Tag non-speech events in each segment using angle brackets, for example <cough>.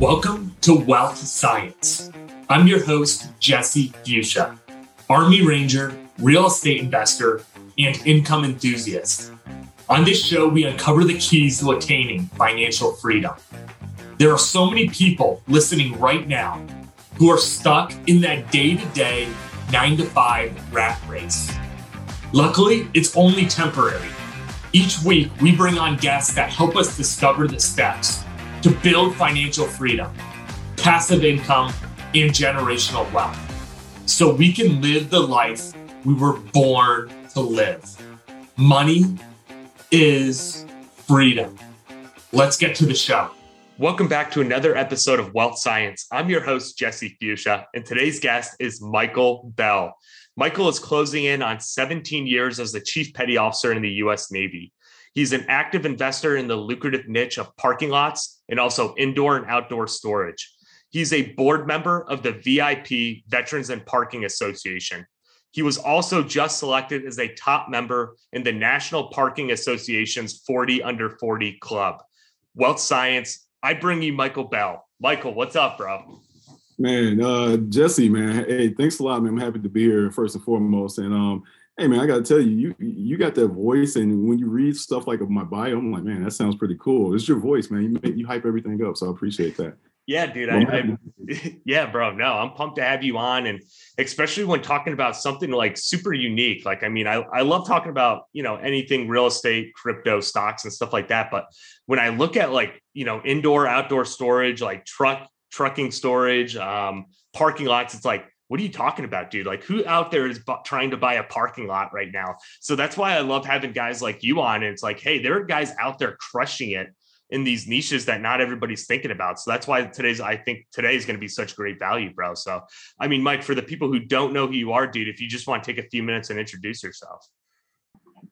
Welcome to Wealth Science. I'm your host, Jesse Fuchsia, Army Ranger, real estate investor, and income enthusiast. On this show, we uncover the keys to attaining financial freedom. There are so many people listening right now who are stuck in that day to day, nine to five rat race. Luckily, it's only temporary. Each week, we bring on guests that help us discover the steps to build financial freedom, passive income, and generational wealth so we can live the life we were born to live. Money is freedom. Let's get to the show. Welcome back to another episode of Wealth Science. I'm your host, Jesse Fuchsia, and today's guest is Michael Bell. Michael is closing in on 17 years as the Chief Petty Officer in the U.S. Navy. He's an active investor in the lucrative niche of parking lots and also indoor and outdoor storage. He's a board member of the VIP Veterans in Parking Association. He was also just selected as a top member in the National Parking Association's 40 Under 40 Club. Wealth Science, I bring you Michael Bell. Michael, what's up, bro? Man, uh, Jesse, man, hey, thanks a lot, man. I'm happy to be here first and foremost. And um, hey man, I gotta tell you, you you got that voice, and when you read stuff like my bio, I'm like, man, that sounds pretty cool. It's your voice, man. You make, you hype everything up, so I appreciate that. Yeah, dude. I, I, <laughs> yeah, bro. No, I'm pumped to have you on, and especially when talking about something like super unique. Like, I mean, I I love talking about you know anything real estate, crypto, stocks, and stuff like that. But when I look at like you know indoor, outdoor storage, like truck trucking storage, um, parking lots, it's like what are you talking about, dude? Like, who out there is bu- trying to buy a parking lot right now? So that's why I love having guys like you on. And it's like, hey, there are guys out there crushing it in these niches that not everybody's thinking about. So that's why today's, I think today is going to be such great value, bro. So, I mean, Mike, for the people who don't know who you are, dude, if you just want to take a few minutes and introduce yourself.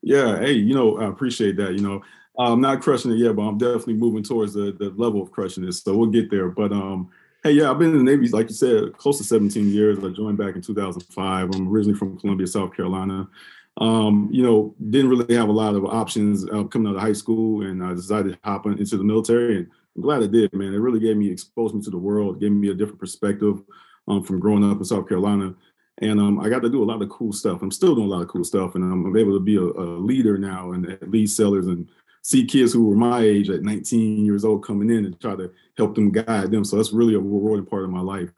Yeah. Hey, you know, I appreciate that. You know, I'm not crushing it yet, but I'm definitely moving towards the, the level of crushing this. So we'll get there. But, um, Hey, yeah, I've been in the Navy, like you said, close to 17 years. I joined back in 2005. I'm originally from Columbia, South Carolina. Um, you know, didn't really have a lot of options uh, coming out of high school, and I decided to hop into the military. And I'm glad I did, man. It really gave me, exposed me to the world, gave me a different perspective um, from growing up in South Carolina. And um, I got to do a lot of cool stuff. I'm still doing a lot of cool stuff, and I'm able to be a, a leader now and lead sellers and see kids who were my age at 19 years old coming in and try to help them guide them. So that's really a rewarding part of my life.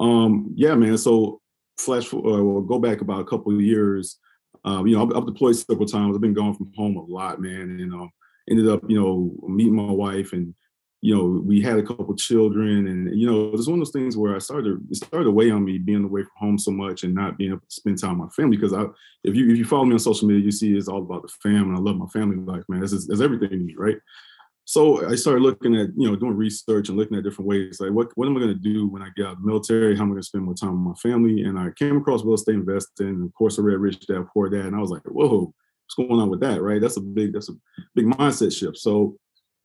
Um, yeah, man. So flash, uh, well, go back about a couple of years. Uh, you know, I've, I've, deployed several times. I've been gone from home a lot, man, and um, ended up, you know, meeting my wife and you know, we had a couple children, and you know, it's one of those things where I started it started to weigh on me being away from home so much and not being able to spend time with my family. Because I, if you if you follow me on social media, you see it's all about the family. I love my family life, man. It's, it's everything to me, right? So I started looking at you know doing research and looking at different ways, like what what am I going to do when I get out of the military? How am I going to spend more time with my family? And I came across real estate investing, and of course I read Rich Dad Poor Dad, and I was like, whoa, what's going on with that, right? That's a big that's a big mindset shift. So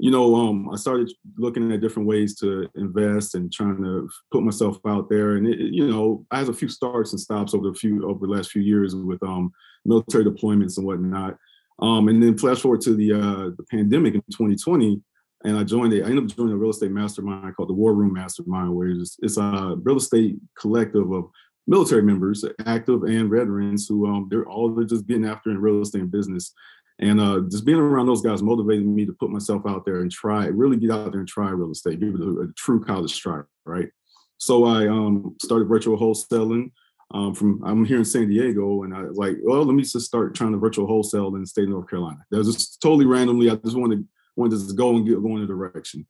you know, um, I started looking at different ways to invest and trying to put myself out there. And it, you know, I had a few starts and stops over the few over the last few years with um, military deployments and whatnot. Um, and then flash forward to the uh, the pandemic in 2020, and I joined I ended up joining a real estate mastermind called the War Room Mastermind, where it's, it's a real estate collective of military members, active and veterans, who um, they're all they're just getting after in real estate business. And uh, just being around those guys motivated me to put myself out there and try, really get out there and try real estate, give it a, true college try, right? So I um, started virtual wholesaling. Um, from I'm here in San Diego, and I was like, well, let me just start trying to virtual wholesale in the state of North Carolina. That was just totally randomly. I just wanted wanted to go and get go in a direction.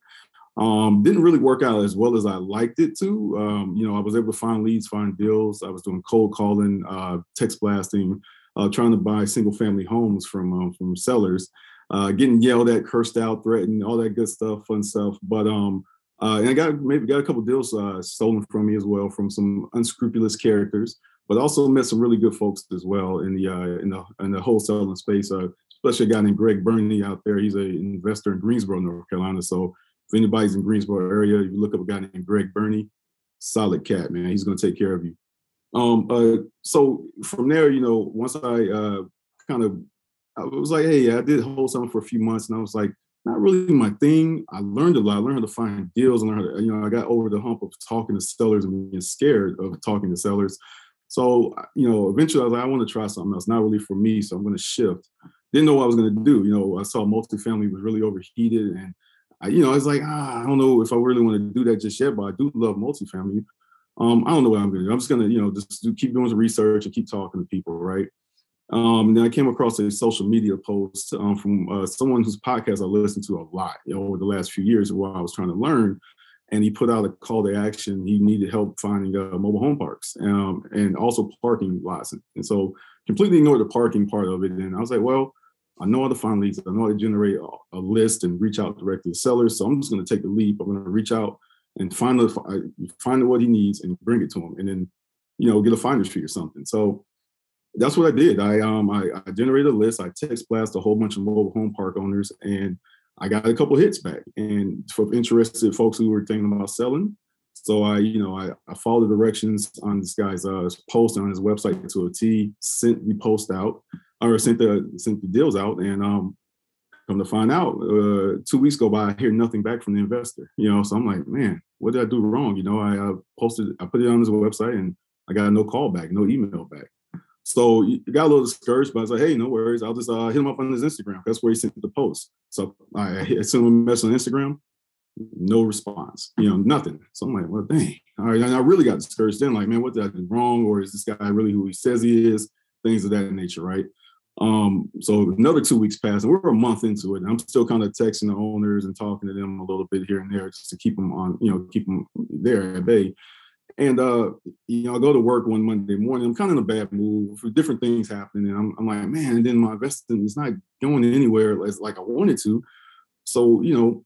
Um, didn't really work out as well as I liked it to. Um, you know, I was able to find leads, find deals. I was doing cold calling, uh, text blasting, uh, trying to buy single family homes from um, from sellers, uh, getting yelled at, cursed out, threatened, all that good stuff, fun stuff. But um, uh, and I got maybe got a couple deals uh, stolen from me as well from some unscrupulous characters, but also met some really good folks as well in the uh, in the in the wholesaling space. Uh, especially a guy named Greg Burney out there. He's an investor in Greensboro, North Carolina. So if anybody's in Greensboro area, you look up a guy named Greg Burney, solid cat, man. He's going to take care of you. Um, uh, so from there, you know, once I uh, kind of, I was like, hey, I did something for a few months, and I was like, not really my thing. I learned a lot. I learned how to find deals. I learned how to, you know, I got over the hump of talking to sellers and being scared of talking to sellers. So, you know, eventually I was like, I want to try something else. Not really for me. So I'm going to shift. Didn't know what I was going to do. You know, I saw multifamily was really overheated and I, you know, I was like, ah, I don't know if I really want to do that just yet, but I do love multifamily. Um, I don't know what I'm going to do. I'm just going to, you know, just keep doing some research and keep talking to people, right? Um, and then I came across a social media post um, from uh, someone whose podcast I listened to a lot you know, over the last few years while I was trying to learn. And he put out a call to action. He needed help finding uh, mobile home parks um, and also parking lots. And so completely ignored the parking part of it. And I was like, well, I know how to find leads. I know how to generate a, a list and reach out directly to sellers. So I'm just going to take the leap. I'm going to reach out and find the, find what he needs and bring it to him, and then you know get a finder's fee or something. So that's what I did. I um I, I generated a list. I text blast a whole bunch of mobile home park owners, and I got a couple hits back. And for interested folks who were thinking about selling, so I you know I, I followed the directions on this guy's uh, post on his website to a T. Sent the post out or sent the sent the deals out, and um come to find out, uh, two weeks go by, I hear nothing back from the investor. You know, so I'm like, man, what did I do wrong? You know, I, I posted, I put it on his website, and I got no call back, no email back. So I got a little discouraged, but I was like, hey, no worries. I'll just uh, hit him up on his Instagram. That's where he sent the post. So I sent him a message on Instagram, no response, you know, nothing. So I'm like, well, dang. All right. And I really got discouraged then, like, man, what did I do wrong? Or is this guy really who he says he is? Things of that nature, right? Um, so another two weeks passed, and we're a month into it. And I'm still kind of texting the owners and talking to them a little bit here and there just to keep them on, you know, keep them there at bay. And uh, you know, I go to work one Monday morning. I'm kind of in a bad mood for different things happening, and I'm, I'm like, man. And then my investing is not going anywhere as like I wanted to. So you know,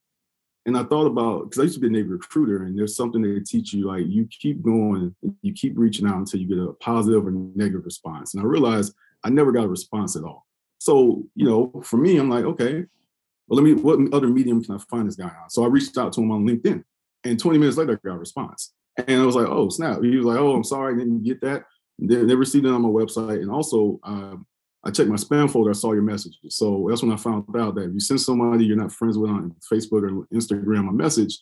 and I thought about because I used to be a Navy recruiter, and there's something they teach you like you keep going, you keep reaching out until you get a positive or negative response. And I realized I never got a response at all. So you know, for me, I'm like, okay, well, let me. What other medium can I find this guy on? So I reached out to him on LinkedIn, and 20 minutes later, I got a response. And I was like, oh, snap. He was like, oh, I'm sorry, I didn't get that. They, they received it on my website. And also, um, I checked my spam folder, I saw your messages. So that's when I found out that if you send somebody you're not friends with on Facebook or Instagram a message,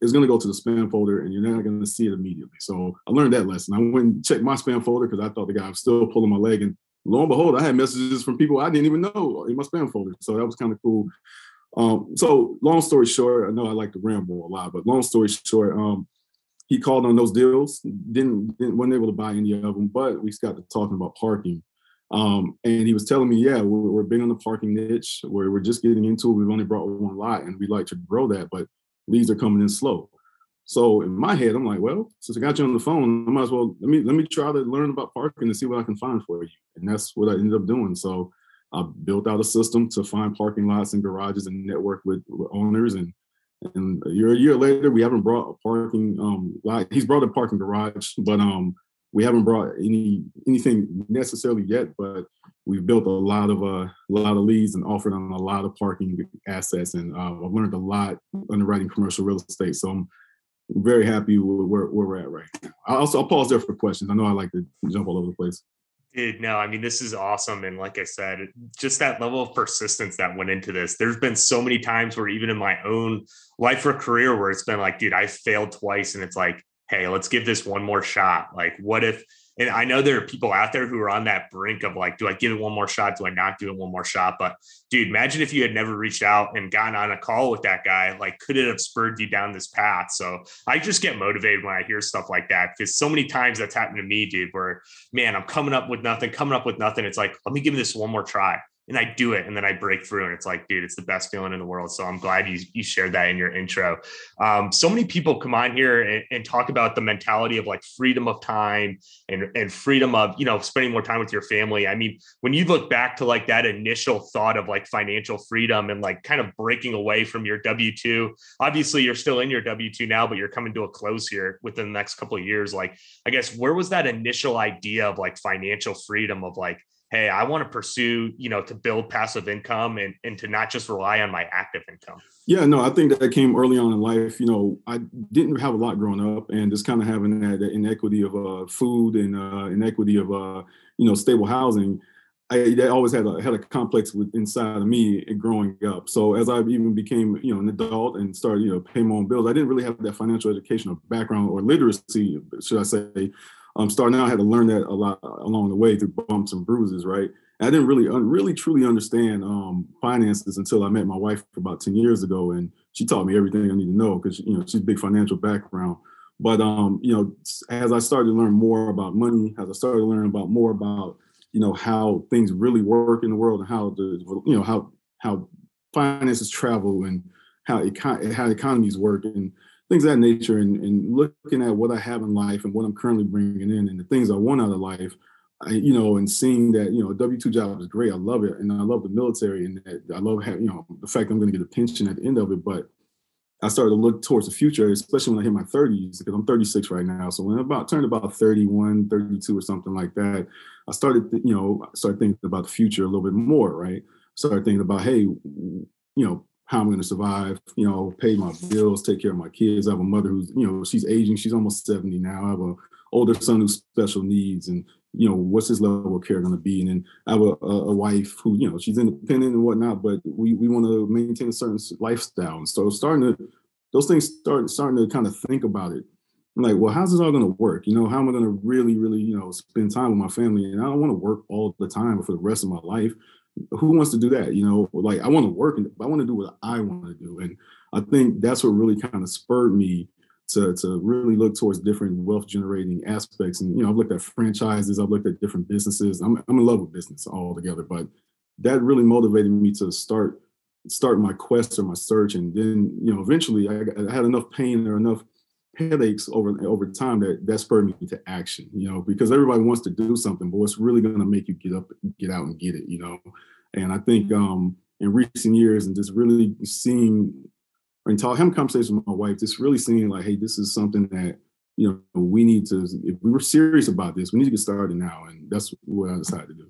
it's going to go to the spam folder and you're not going to see it immediately. So I learned that lesson. I went and checked my spam folder because I thought the guy was still pulling my leg. And lo and behold, I had messages from people I didn't even know in my spam folder. So that was kind of cool. Um, so long story short, I know I like to ramble a lot, but long story short, um, he called on those deals, didn't, didn't wasn't able to buy any of them, but we got to talking about parking. Um, and he was telling me, yeah, we're, we're big on the parking niche. We're, we're just getting into it. We've only brought one lot and we'd like to grow that, but leads are coming in slow. So in my head, I'm like, well, since I got you on the phone, I might as well let me let me try to learn about parking and see what I can find for you. And that's what I ended up doing. So I built out a system to find parking lots and garages and network with, with owners and and a year, a year later, we haven't brought a parking um like he's brought a parking garage, but um we haven't brought any anything necessarily yet, but we've built a lot of uh, a lot of leads and offered on a lot of parking assets, and uh, I've learned a lot underwriting commercial real estate. So I'm very happy with where, where we're at right now. I'll, also, I'll pause there for questions. I know I like to jump all over the place. Dude, no, I mean, this is awesome. And like I said, just that level of persistence that went into this. There's been so many times where, even in my own life or career, where it's been like, dude, I failed twice. And it's like, hey, let's give this one more shot. Like, what if and I know there are people out there who are on that brink of like, do I give it one more shot? Do I not do it one more shot? But dude, imagine if you had never reached out and gotten on a call with that guy. Like, could it have spurred you down this path? So I just get motivated when I hear stuff like that because so many times that's happened to me, dude, where man, I'm coming up with nothing, coming up with nothing. It's like, let me give this one more try and I do it and then I break through and it's like, dude, it's the best feeling in the world. So I'm glad you, you shared that in your intro. Um, so many people come on here and, and, talk about the mentality of like freedom of time and, and freedom of, you know, spending more time with your family. I mean, when you look back to like that initial thought of like financial freedom and like kind of breaking away from your W-2, obviously you're still in your W-2 now, but you're coming to a close here within the next couple of years. Like, I guess, where was that initial idea of like financial freedom of like, hey, I want to pursue, you know, to build passive income and, and to not just rely on my active income? Yeah, no, I think that came early on in life. You know, I didn't have a lot growing up and just kind of having that, that inequity of uh, food and uh, inequity of, uh, you know, stable housing. I they always had a had a complex with inside of me growing up. So as I even became you know an adult and started you know paying my own bills, I didn't really have that financial education educational background or literacy, should I say. Um, starting out, I had to learn that a lot along the way through bumps and bruises, right? And I didn't really, really, truly understand um, finances until I met my wife about ten years ago, and she taught me everything I need to know because you know she's big financial background. But um, you know, as I started to learn more about money, as I started to learn about more about you know how things really work in the world and how the you know how how finances travel and how econ- how economies work and things that nature and, and looking at what I have in life and what I'm currently bringing in and the things I want out of life I, you know, and seeing that, you know, a W two job is great. I love it, and I love the military, and I love having, you know, the fact I'm going to get a pension at the end of it. But I started to look towards the future, especially when I hit my 30s, because I'm 36 right now. So when I about turned about 31, 32 or something like that, I started, you know, started thinking about the future a little bit more, right? Started thinking about, hey, you know, how I'm going to survive, you know, pay my bills, take care of my kids. I have a mother who's, you know, she's aging. She's almost 70 now. I have a older son who's special needs and, you know, what's his level of care going to be? And then I have a, a, wife who, you know, she's independent and whatnot, but we, we want to maintain a certain lifestyle. And so starting to, those things start starting to kind of think about it. I'm like, well, how's this all going to work? You know, how am I going to really, really, you know, spend time with my family? And I don't want to work all the time for the rest of my life. Who wants to do that? You know, like I want to work, I want to do what I want to do. And I think that's what really kind of spurred me to, to really look towards different wealth generating aspects. And, you know, I've looked at franchises, I've looked at different businesses. I'm, I'm in love with business altogether, but that really motivated me to start start my quest or my search. And then, you know, eventually I, I had enough pain or enough headaches over over time that that spurred me to action, you know, because everybody wants to do something, but what's really going to make you get up, get out and get it, you know? And I think mm-hmm. um, in recent years and just really seeing and talk having conversations with my wife, just really seeing like, hey, this is something that you know we need to. If we were serious about this, we need to get started now, and that's what I decided to do.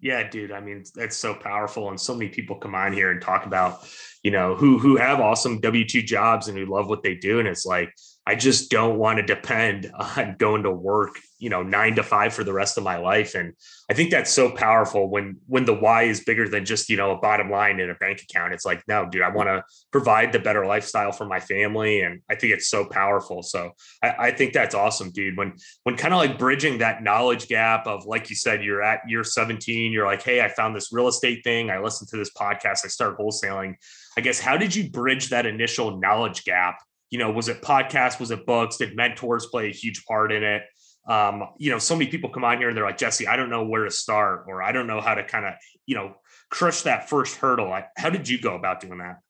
Yeah, dude. I mean, that's so powerful, and so many people come on here and talk about, you know, who who have awesome W two jobs and who love what they do, and it's like I just don't want to depend <laughs> on going to work, you know, nine to five for the rest of my life. And I think that's so powerful when when the why is bigger than just, you know, a bottom line in a bank account. It's like, no, dude, I want to provide the better lifestyle for my family. And I think it's so powerful. So I, I think that's awesome, dude. When when kind of like bridging that knowledge gap of like you said, you're at year 17, you're like, hey, I found this real estate thing. I listened to this podcast, I started wholesaling. I guess how did you bridge that initial knowledge gap? you know, was it podcasts? Was it books? Did mentors play a huge part in it? Um, you know, so many people come on here and they're like, Jesse, I don't know where to start, or I don't know how to kind of, you know, crush that first hurdle. How did you go about doing that?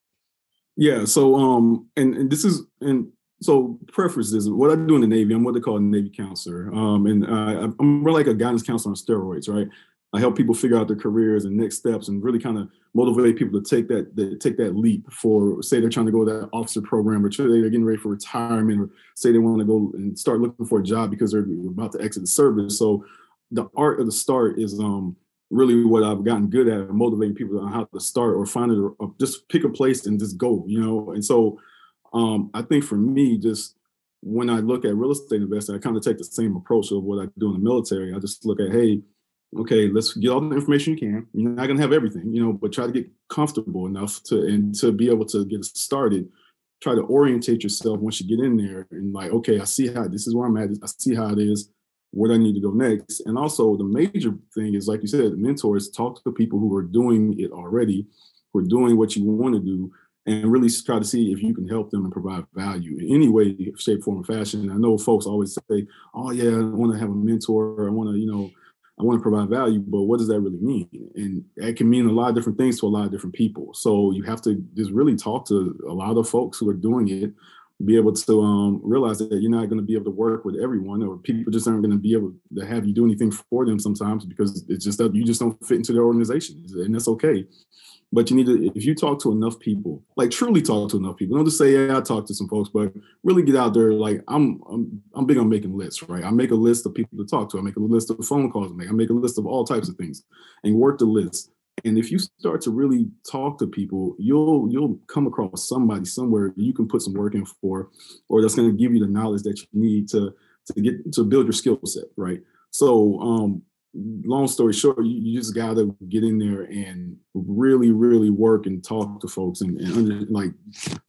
Yeah. So, um, and, and this is, and so preferences, what I do in the Navy, I'm what they call a Navy counselor. Um, and I'm more like a guidance counselor on steroids, right? I help people figure out their careers and next steps and really kind of motivate people to take that, that take that leap for say they're trying to go to that officer program or they're getting ready for retirement or say they want to go and start looking for a job because they're about to exit the service. So the art of the start is um really what I've gotten good at motivating people on how to start or find it or just pick a place and just go, you know. And so um I think for me just when I look at real estate investing, I kind of take the same approach of what I do in the military. I just look at, hey, okay, let's get all the information you can. You're not gonna have everything, you know, but try to get comfortable enough to and to be able to get started. Try to orientate yourself once you get in there and like, okay, I see how this is where I'm at. I see how it is, where do I need to go next. And also the major thing is, like you said, mentors talk to people who are doing it already, who are doing what you want to do, and really try to see if you can help them and provide value in any way, shape, form, or fashion. I know folks always say, "Oh yeah, I want to have a mentor. I want to, you know." I want to provide value, but what does that really mean? And that can mean a lot of different things to a lot of different people. So you have to just really talk to a lot of folks who are doing it, be able to um, realize that you're not going to be able to work with everyone, or people just aren't going to be able to have you do anything for them sometimes because it's just that you just don't fit into their organization, and that's okay. But you need to, if you talk to enough people, like truly talk to enough people, don't just say, yeah, I talked to some folks, but really get out there. Like I'm, I'm, I'm big on making lists, right? I make a list of people to talk to. I make a list of phone calls to make. I make a list of all types of things and work the list. And if you start to really talk to people, you'll you'll come across somebody somewhere you can put some work in for, or that's going to give you the knowledge that you need to to get to build your skill set, right? So um, long story short, you, you, just got to get in there and really, really work and talk to folks and, and under, like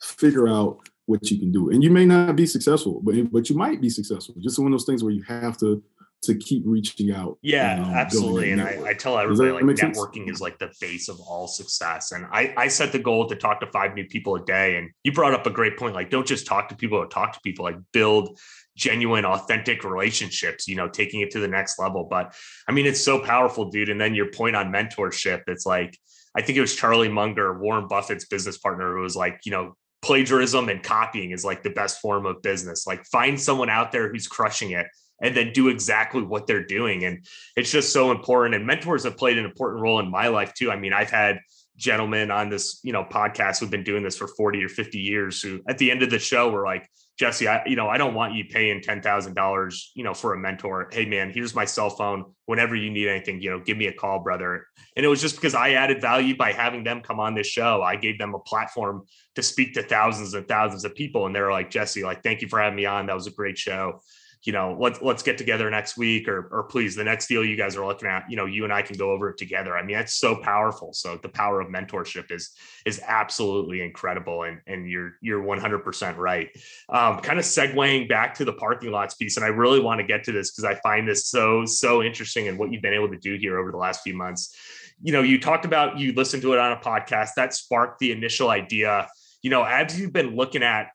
figure out what you can do. And you may not be successful, but but you might be successful. Just one of those things where you have to to keep reaching out. Yeah, um, absolutely. And I, I, tell everybody like networking sense? is like the base of all success. And I, I set the goal to talk to five new people a day. And you brought up a great point. Like, don't just talk to people, or talk to people, like build genuine, authentic relationships, you know, taking it to the next level. But I mean, it's so powerful, dude. And then your point on mentorship, it's like, I think it was Charlie Munger, Warren Buffett's business partner, who was like, you know, plagiarism and copying is like the best form of business. Like find someone out there who's crushing it and then do exactly what they're doing. And it's just so important. And mentors have played an important role in my life too. I mean, I've had gentlemen on this, you know, podcast who've been doing this for 40 or 50 years who at the end of the show were like, Jesse, I, you know, I don't want you paying ten thousand dollars, you know, for a mentor. Hey, man, here's my cell phone. Whenever you need anything, you know, give me a call, brother. And it was just because I added value by having them come on this show. I gave them a platform to speak to thousands and thousands of people, and they're like, Jesse, like, thank you for having me on. That was a great show you know, let's let's get together next week, or or please, the next deal you guys are looking at, you know, you and I can go over it together. I mean, that's so powerful. So the power of mentorship is is absolutely incredible, and and you're you're 100 percent right. Um, kind of segueing back to the parking lots piece, and I really want to get to this because I find this so so interesting and what you've been able to do here over the last few months. You know, you talked about you listened to it on a podcast that sparked the initial idea. You know, as you've been looking at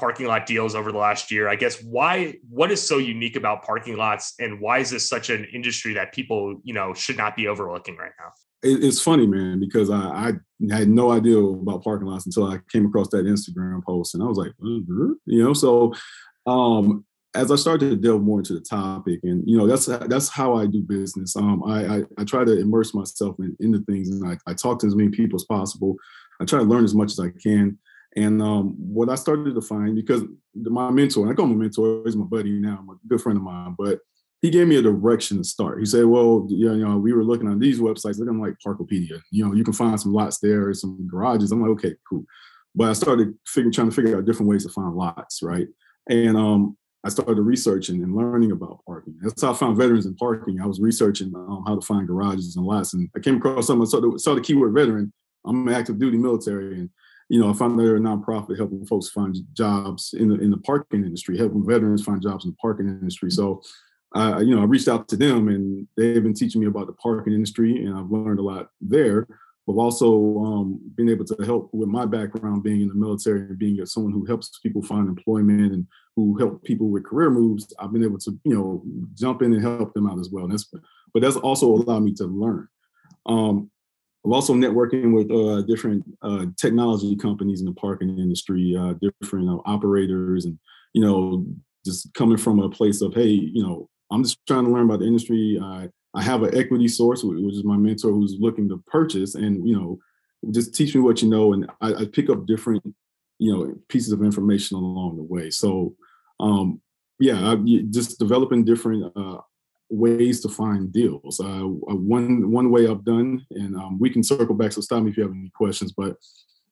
parking lot deals over the last year. I guess why what is so unique about parking lots and why is this such an industry that people, you know, should not be overlooking right now? It's funny, man, because I, I had no idea about parking lots until I came across that Instagram post and I was like, mm-hmm. you know, so um as I started to delve more into the topic, and you know, that's that's how I do business. Um, I, I, I try to immerse myself in, into things, and I, I talk to as many people as possible. I try to learn as much as I can. And um, what I started to find, because my mentor, I call him a mentor, he's my buddy now, a good friend of mine, but he gave me a direction to start. He said, well, you know, we were looking on these websites, looking like Parkopedia. You know, you can find some lots there, some garages. I'm like, okay, cool. But I started figure, trying to figure out different ways to find lots, right? And um, I started researching and learning about parking. That's how I found veterans in parking. I was researching um, how to find garages and lots, and I came across something. I saw the, saw the keyword veteran. I'm an active duty military, and you know, I found they're a nonprofit helping folks find jobs in the in the parking industry, helping veterans find jobs in the parking industry. So, uh, you know, I reached out to them, and they've been teaching me about the parking industry, and I've learned a lot there. But also um, being able to help with my background, being in the military and being someone who helps people find employment and who help people with career moves, I've been able to, you know, jump in and help them out as well. And that's, but that's also allowed me to learn. Um, I'm also networking with uh, different uh, technology companies in the parking industry, uh, different uh, operators, and you know, just coming from a place of, hey, you know, I'm just trying to learn about the industry. I I have an equity source, which is my mentor, who's looking to purchase, and you know, just teach me what you know, and I, I pick up different, you know, pieces of information along the way. So, um, yeah, I, just developing different uh, ways to find deals. Uh, uh, one one way I've done, and um, we can circle back. So stop me if you have any questions. But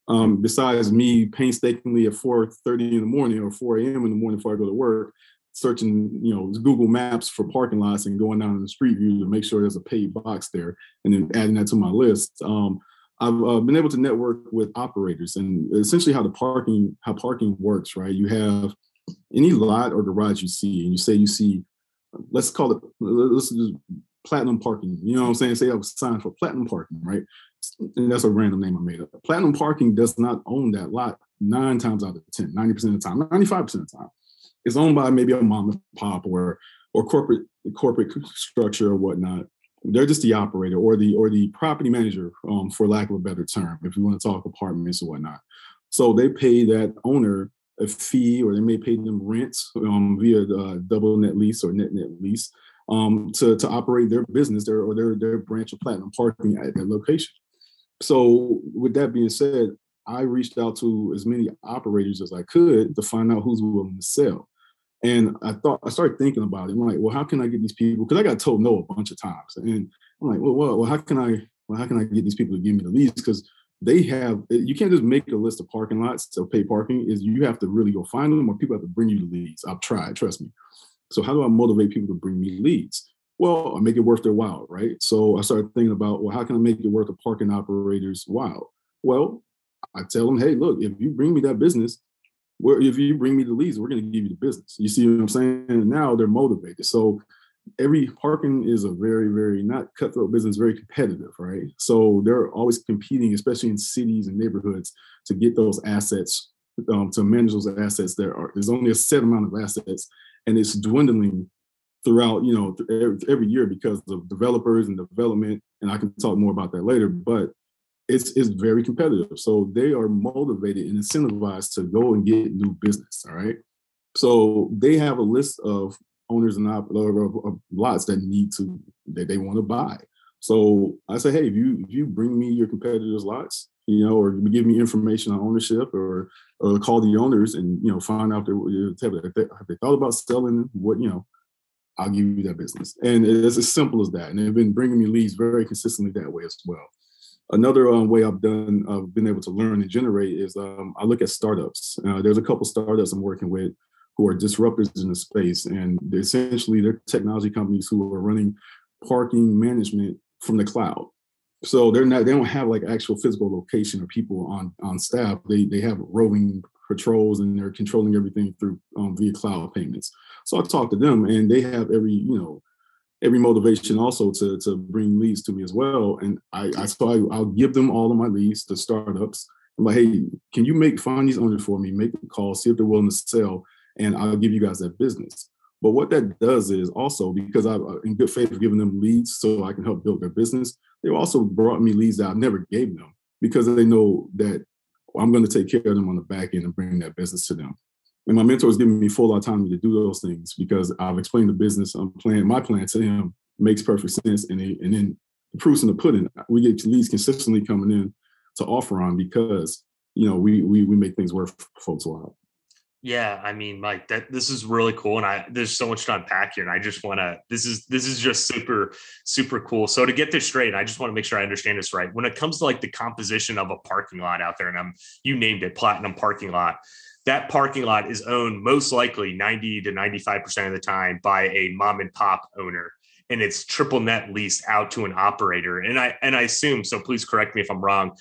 um, besides me painstakingly at 4:30 in the morning or 4 a.m. in the morning before I go to work, searching you know Google Maps for parking lots and going down in the street view to make sure there's a paid box there, and then adding that to my list. Um, I've uh, been able to network with operators, and essentially how the parking how parking works. Right, you have any lot or garage you see, and you say you see let's call it let's just platinum parking. You know what I'm saying? Say I was signed for platinum parking, right? And that's a random name I made up. Platinum parking does not own that lot nine times out of 10, 90% of the time, 95% of the time. It's owned by maybe a mom and pop or or corporate corporate structure or whatnot. They're just the operator or the or the property manager, um, for lack of a better term, if you want to talk apartments or whatnot. So they pay that owner a fee or they may pay them rent um, via the double net lease or net net lease um, to, to operate their business their, or their, their branch of platinum parking at that location. So with that being said, I reached out to as many operators as I could to find out who's willing to sell. And I thought I started thinking about it. I'm like, well, how can I get these people? Because I got told no a bunch of times. And I'm like, well, well, well, how can I well, how can I get these people to give me the leads? Because they have you can't just make a list of parking lots to pay parking is you have to really go find them or people have to bring you the leads i've tried trust me so how do i motivate people to bring me leads Well, I make it worth their while, right? So I started thinking about, well, how can I make it worth a parking operator's while? Well, I tell them, hey, look, if you bring me that business, where if you bring me the leads, we're going to give you the business. You see what I'm saying? And now they're motivated. So every parking is a very, very not cutthroat business, very competitive, right? So they're always competing, especially in cities and neighborhoods, to get those assets, um, to manage those assets. There are there's only a set amount of assets, and it's dwindling throughout, you know, every, every year because of developers and development. And I can talk more about that later, but it's it's very competitive. So they are motivated and incentivized to go and get new business. All right. So they have a list of owners and of, lots that need to that they want to buy. So I say, hey, if you if you bring me your competitors' lots, you know, or give me information on ownership, or or call the owners and you know find out their, have they, have they thought about selling what you know, I'll give you that business. And it's as simple as that. And they've been bringing me leads very consistently that way as well. Another um, way I've done, I've been able to learn and generate is um, I look at startups. Uh, there's a couple startups I'm working with who are disruptors in the space, and they're essentially they're technology companies who are running parking management from the cloud. So they're not they don't have like actual physical location or people on on staff. They they have roving patrols and they're controlling everything through um, via cloud payments. So I talk to them, and they have every you know every motivation also to to bring leads to me as well. And I, I so I, I'll give them all of my leads to startups. I'm like, hey, can you make find these owners for me? Make the call, see if they're willing to sell, and I'll give you guys that business. But what that does is also because I've uh, in good faith given them leads so I can help build their business. They also brought me leads that I never gave them because they know that I'm going to take care of them on the back end and bring that business to them. And my mentor is giving me full autonomy to do those things because I've explained the business. I'm playing my plan to him makes perfect sense. And, they, and then the proof's in the pudding. We get leads consistently coming in to offer on because, you know, we, we, we make things work for folks a lot. Yeah, I mean, Mike, that this is really cool, and I there's so much to unpack here, and I just want to. This is this is just super super cool. So to get this straight, I just want to make sure I understand this right. When it comes to like the composition of a parking lot out there, and I'm you named it platinum parking lot that parking lot is owned most likely 90 to 95% of the time by a mom and pop owner and it's triple net leased out to an operator and i and i assume so please correct me if i'm wrong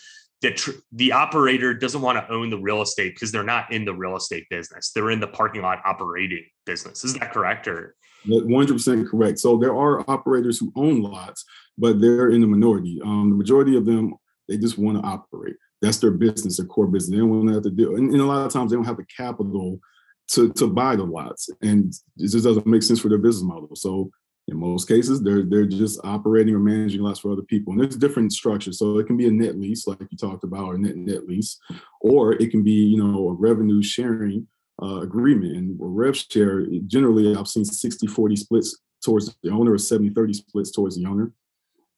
that tr- the operator doesn't want to own the real estate because they're not in the real estate business. They're in the parking lot operating business. Is that correct or? 100% correct. So there are operators who own lots but they're in the minority. Um, the majority of them they just want to operate. That's their business, their core business. They don't want to have to do, and, and, a lot of times they don't have the capital to to buy the lots, and it just doesn't make sense for their business model. So in most cases, they're they're just operating or managing lots for other people, and there's different structures. So it can be a net lease, like you talked about, or net net lease, or it can be you know a revenue sharing uh, agreement. And rev share, generally, I've seen 60-40 splits towards the owner, or 70-30 splits towards the owner.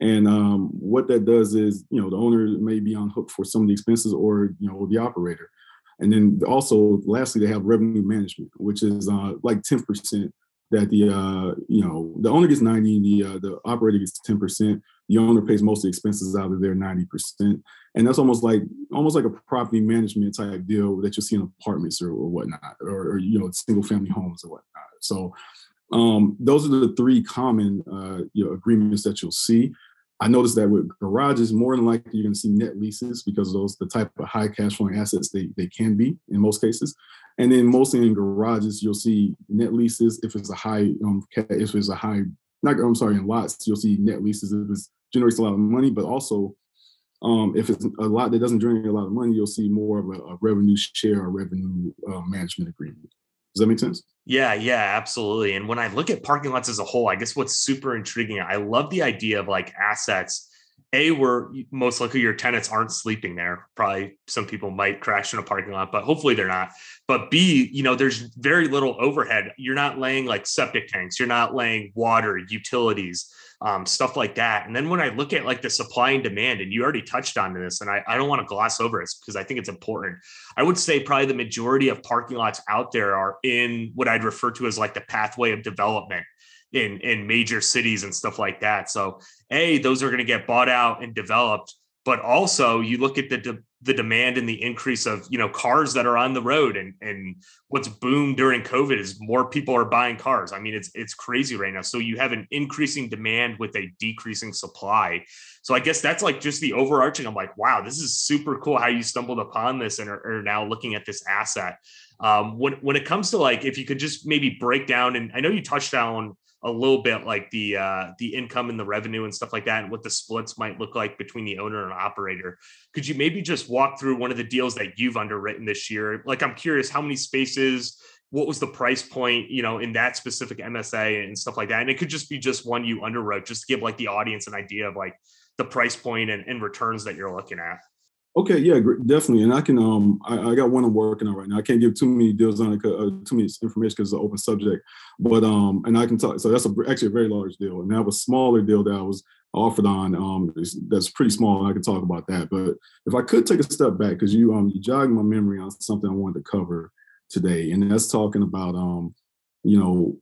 And um, what that does is, you know, the owner may be on hook for some of the expenses or, you know, the operator. And then also, lastly, they have revenue management, which is uh, like 10% that the, uh, you know, the owner gets 90, the, uh, the operator gets 10%. The owner pays most of the expenses out of their 90%. And that's almost like, almost like a property management type deal that you see in apartments or, or whatnot, or, or, you know, single family homes or whatnot. So um, those are the three common uh, you know, agreements that you'll see. I noticed that with garages, more than likely you're going to see net leases because those the type of high cash flowing assets they, they can be in most cases. And then mostly in garages, you'll see net leases if it's a high um if it's a high not I'm sorry in lots you'll see net leases if it generates a lot of money, but also um, if it's a lot that doesn't generate a lot of money, you'll see more of a, a revenue share or revenue uh, management agreement. Does that make sense? Yeah, yeah, absolutely. And when I look at parking lots as a whole, I guess what's super intriguing, I love the idea of like assets. A, where most likely your tenants aren't sleeping there. Probably some people might crash in a parking lot, but hopefully they're not. But B, you know, there's very little overhead. You're not laying like septic tanks, you're not laying water, utilities um, stuff like that. And then when I look at like the supply and demand, and you already touched on this, and I, I don't want to gloss over this because I think it's important. I would say probably the majority of parking lots out there are in what I'd refer to as like the pathway of development in in major cities and stuff like that. So a those are going to get bought out and developed but also you look at the de- the demand and the increase of you know cars that are on the road and and what's boomed during covid is more people are buying cars. I mean it's it's crazy right now. So you have an increasing demand with a decreasing supply. So i guess that's like just the overarching i'm like wow this is super cool how you stumbled upon this and are, are now looking at this asset. Um, when when it comes to like if you could just maybe break down and i know you touched on a little bit like the uh, the income and the revenue and stuff like that, and what the splits might look like between the owner and operator. Could you maybe just walk through one of the deals that you've underwritten this year? Like, I'm curious, how many spaces? What was the price point, you know, in that specific MSA and stuff like that? And it could just be just one you underwrote, just to give like the audience an idea of like the price point and, and returns that you're looking at. Okay, yeah, definitely, and I can. Um, I, I, got one I'm working on right now. I can't give too many deals on it, uh, too many information because it's an open subject. But um, and I can talk. So that's a, actually a very large deal, and I have a smaller deal that I was offered on. Um, that's pretty small, and I can talk about that. But if I could take a step back, because you um, you jogged my memory on something I wanted to cover today, and that's talking about um, you know,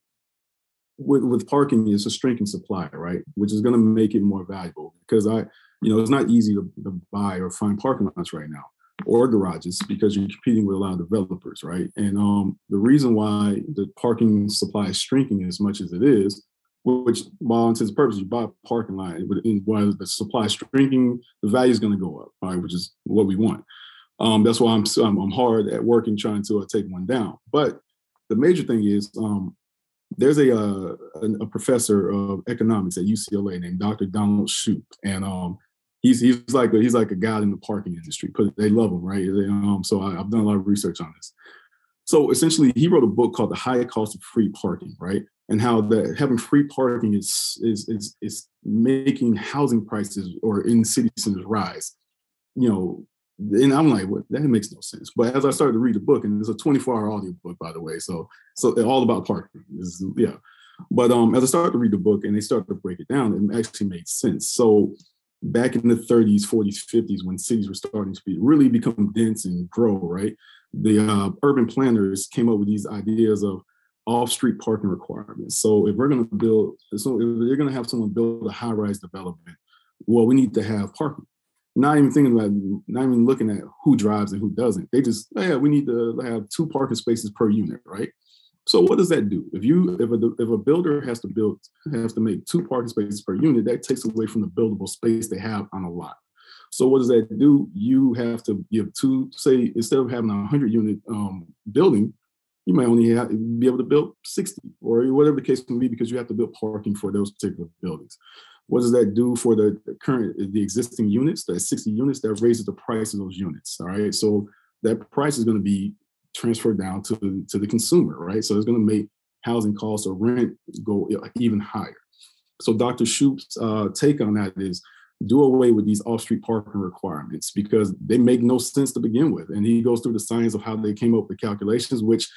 with with parking, it's a shrinking supply, right? Which is going to make it more valuable because I you know, it's not easy to, to buy or find parking lots right now or garages because you're competing with a lot of developers, right? And um, the reason why the parking supply is shrinking as much as it is, which, while intents and purposes, you buy a parking lot, but while the supply is shrinking, the value is going to go up, right? Which is what we want. Um, that's why I'm, I'm, I'm hard at working trying to uh, take one down. But the major thing is um, there's a, uh, a, a professor of economics at UCLA named Dr. Donald Shoup, and um, he's he's like a, he's like a guy in the parking industry. But they love him, right? They, um, so I, have done a lot of research on this. So essentially, he wrote a book called "The High Cost of Free Parking," right? And how that having free parking is is is is making housing prices or in city centers rise. You know, and I'm like, what? That makes no sense. But as I started to read the book, and it's a 24-hour audio book, by the way, so so all about parking is yeah. But um, as I started to read the book and they started to break it down, it actually made sense. So back in the 30s, 40s, 50s, when cities were starting to be really become dense and grow, right? The uh, urban planners came up with these ideas of off-street parking requirements. So if we're going to build, so if they're going to have someone build a high-rise development, well, we need to have parking. Not even thinking about, not even looking at who drives and who doesn't. They just, yeah, we need to have two parking spaces per unit, right? So what does that do? If you if a if a builder has to build has to make two parking spaces per unit, that takes away from the buildable space they have on a lot. So what does that do? You have to give two, say instead of having a 100 unit um, building, you might only have, be able to build 60 or whatever the case can be because you have to build parking for those particular buildings. What does that do for the, current, the existing units, the 60 units, that raises the price of those units, all right? So that price is gonna be transfer down to, to the consumer, right? So it's going to make housing costs or rent go even higher. So Dr. Shoup's uh, take on that is do away with these off-street parking requirements because they make no sense to begin with. And he goes through the science of how they came up with calculations, which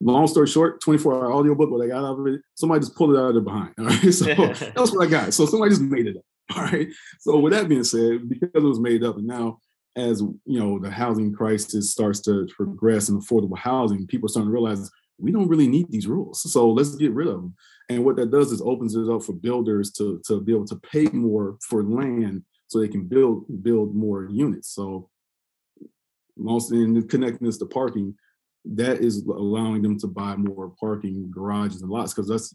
long story short, 24 hour audiobook, what I got out of it, somebody just pulled it out of their behind. All right. <laughs> So <laughs> that's what I got. So somebody just made it up. All right. So with that being said, because it was made up and now as you know the housing crisis starts to progress and affordable housing, people are starting to realize we don't really need these rules. So let's get rid of them. And what that does is opens it up for builders to, to be able to pay more for land so they can build build more units. So most in connecting this to parking, that is allowing them to buy more parking garages and lots because that's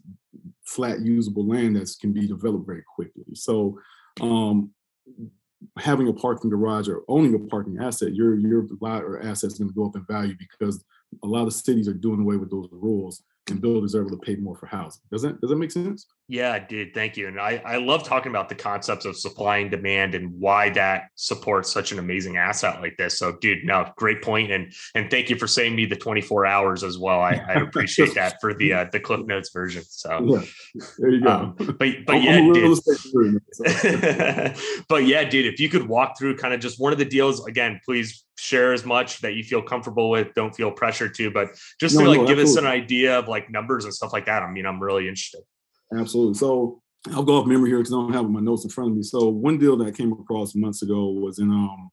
flat usable land that can be developed very quickly. So um, having a parking garage or owning a parking asset, your your lot or asset is going to go up in value because a lot of cities are doing away with those rules and builders are able to pay more for housing. Does that does that make sense? Yeah, it did. Thank you. And I, I love talking about the concepts of supply and demand and why that supports such an amazing asset like this. So, dude, no, great point. And and thank you for saving me the 24 hours as well. I, I <laughs> appreciate that for the uh, the Cliff Notes version. So yeah, there you go. Um, but but yeah, dude. <laughs> but yeah, dude, if you could walk through kind of just one of the deals again, please share as much that you feel comfortable with. Don't feel pressured to, but just no, to like no, give absolutely. us an idea of like numbers and stuff like that. I mean, I'm really interested. Absolutely. So I'll go off memory here because I don't have my notes in front of me. So one deal that I came across months ago was in um,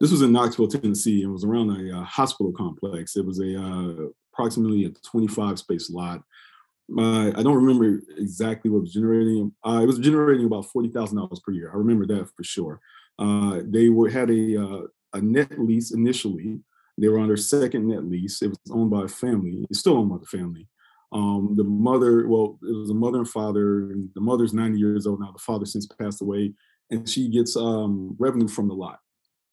this was in Knoxville, Tennessee. It was around a uh, hospital complex. It was a uh, approximately a 25 space lot. Uh, I don't remember exactly what was generating. Uh, it was generating about forty thousand dollars per year. I remember that for sure. Uh, they were had a uh, a net lease initially. They were on their second net lease. It was owned by a family. It's still owned by the family. Um, the mother, well, it was a mother and father, and the mother's 90 years old now. The father since passed away, and she gets um, revenue from the lot.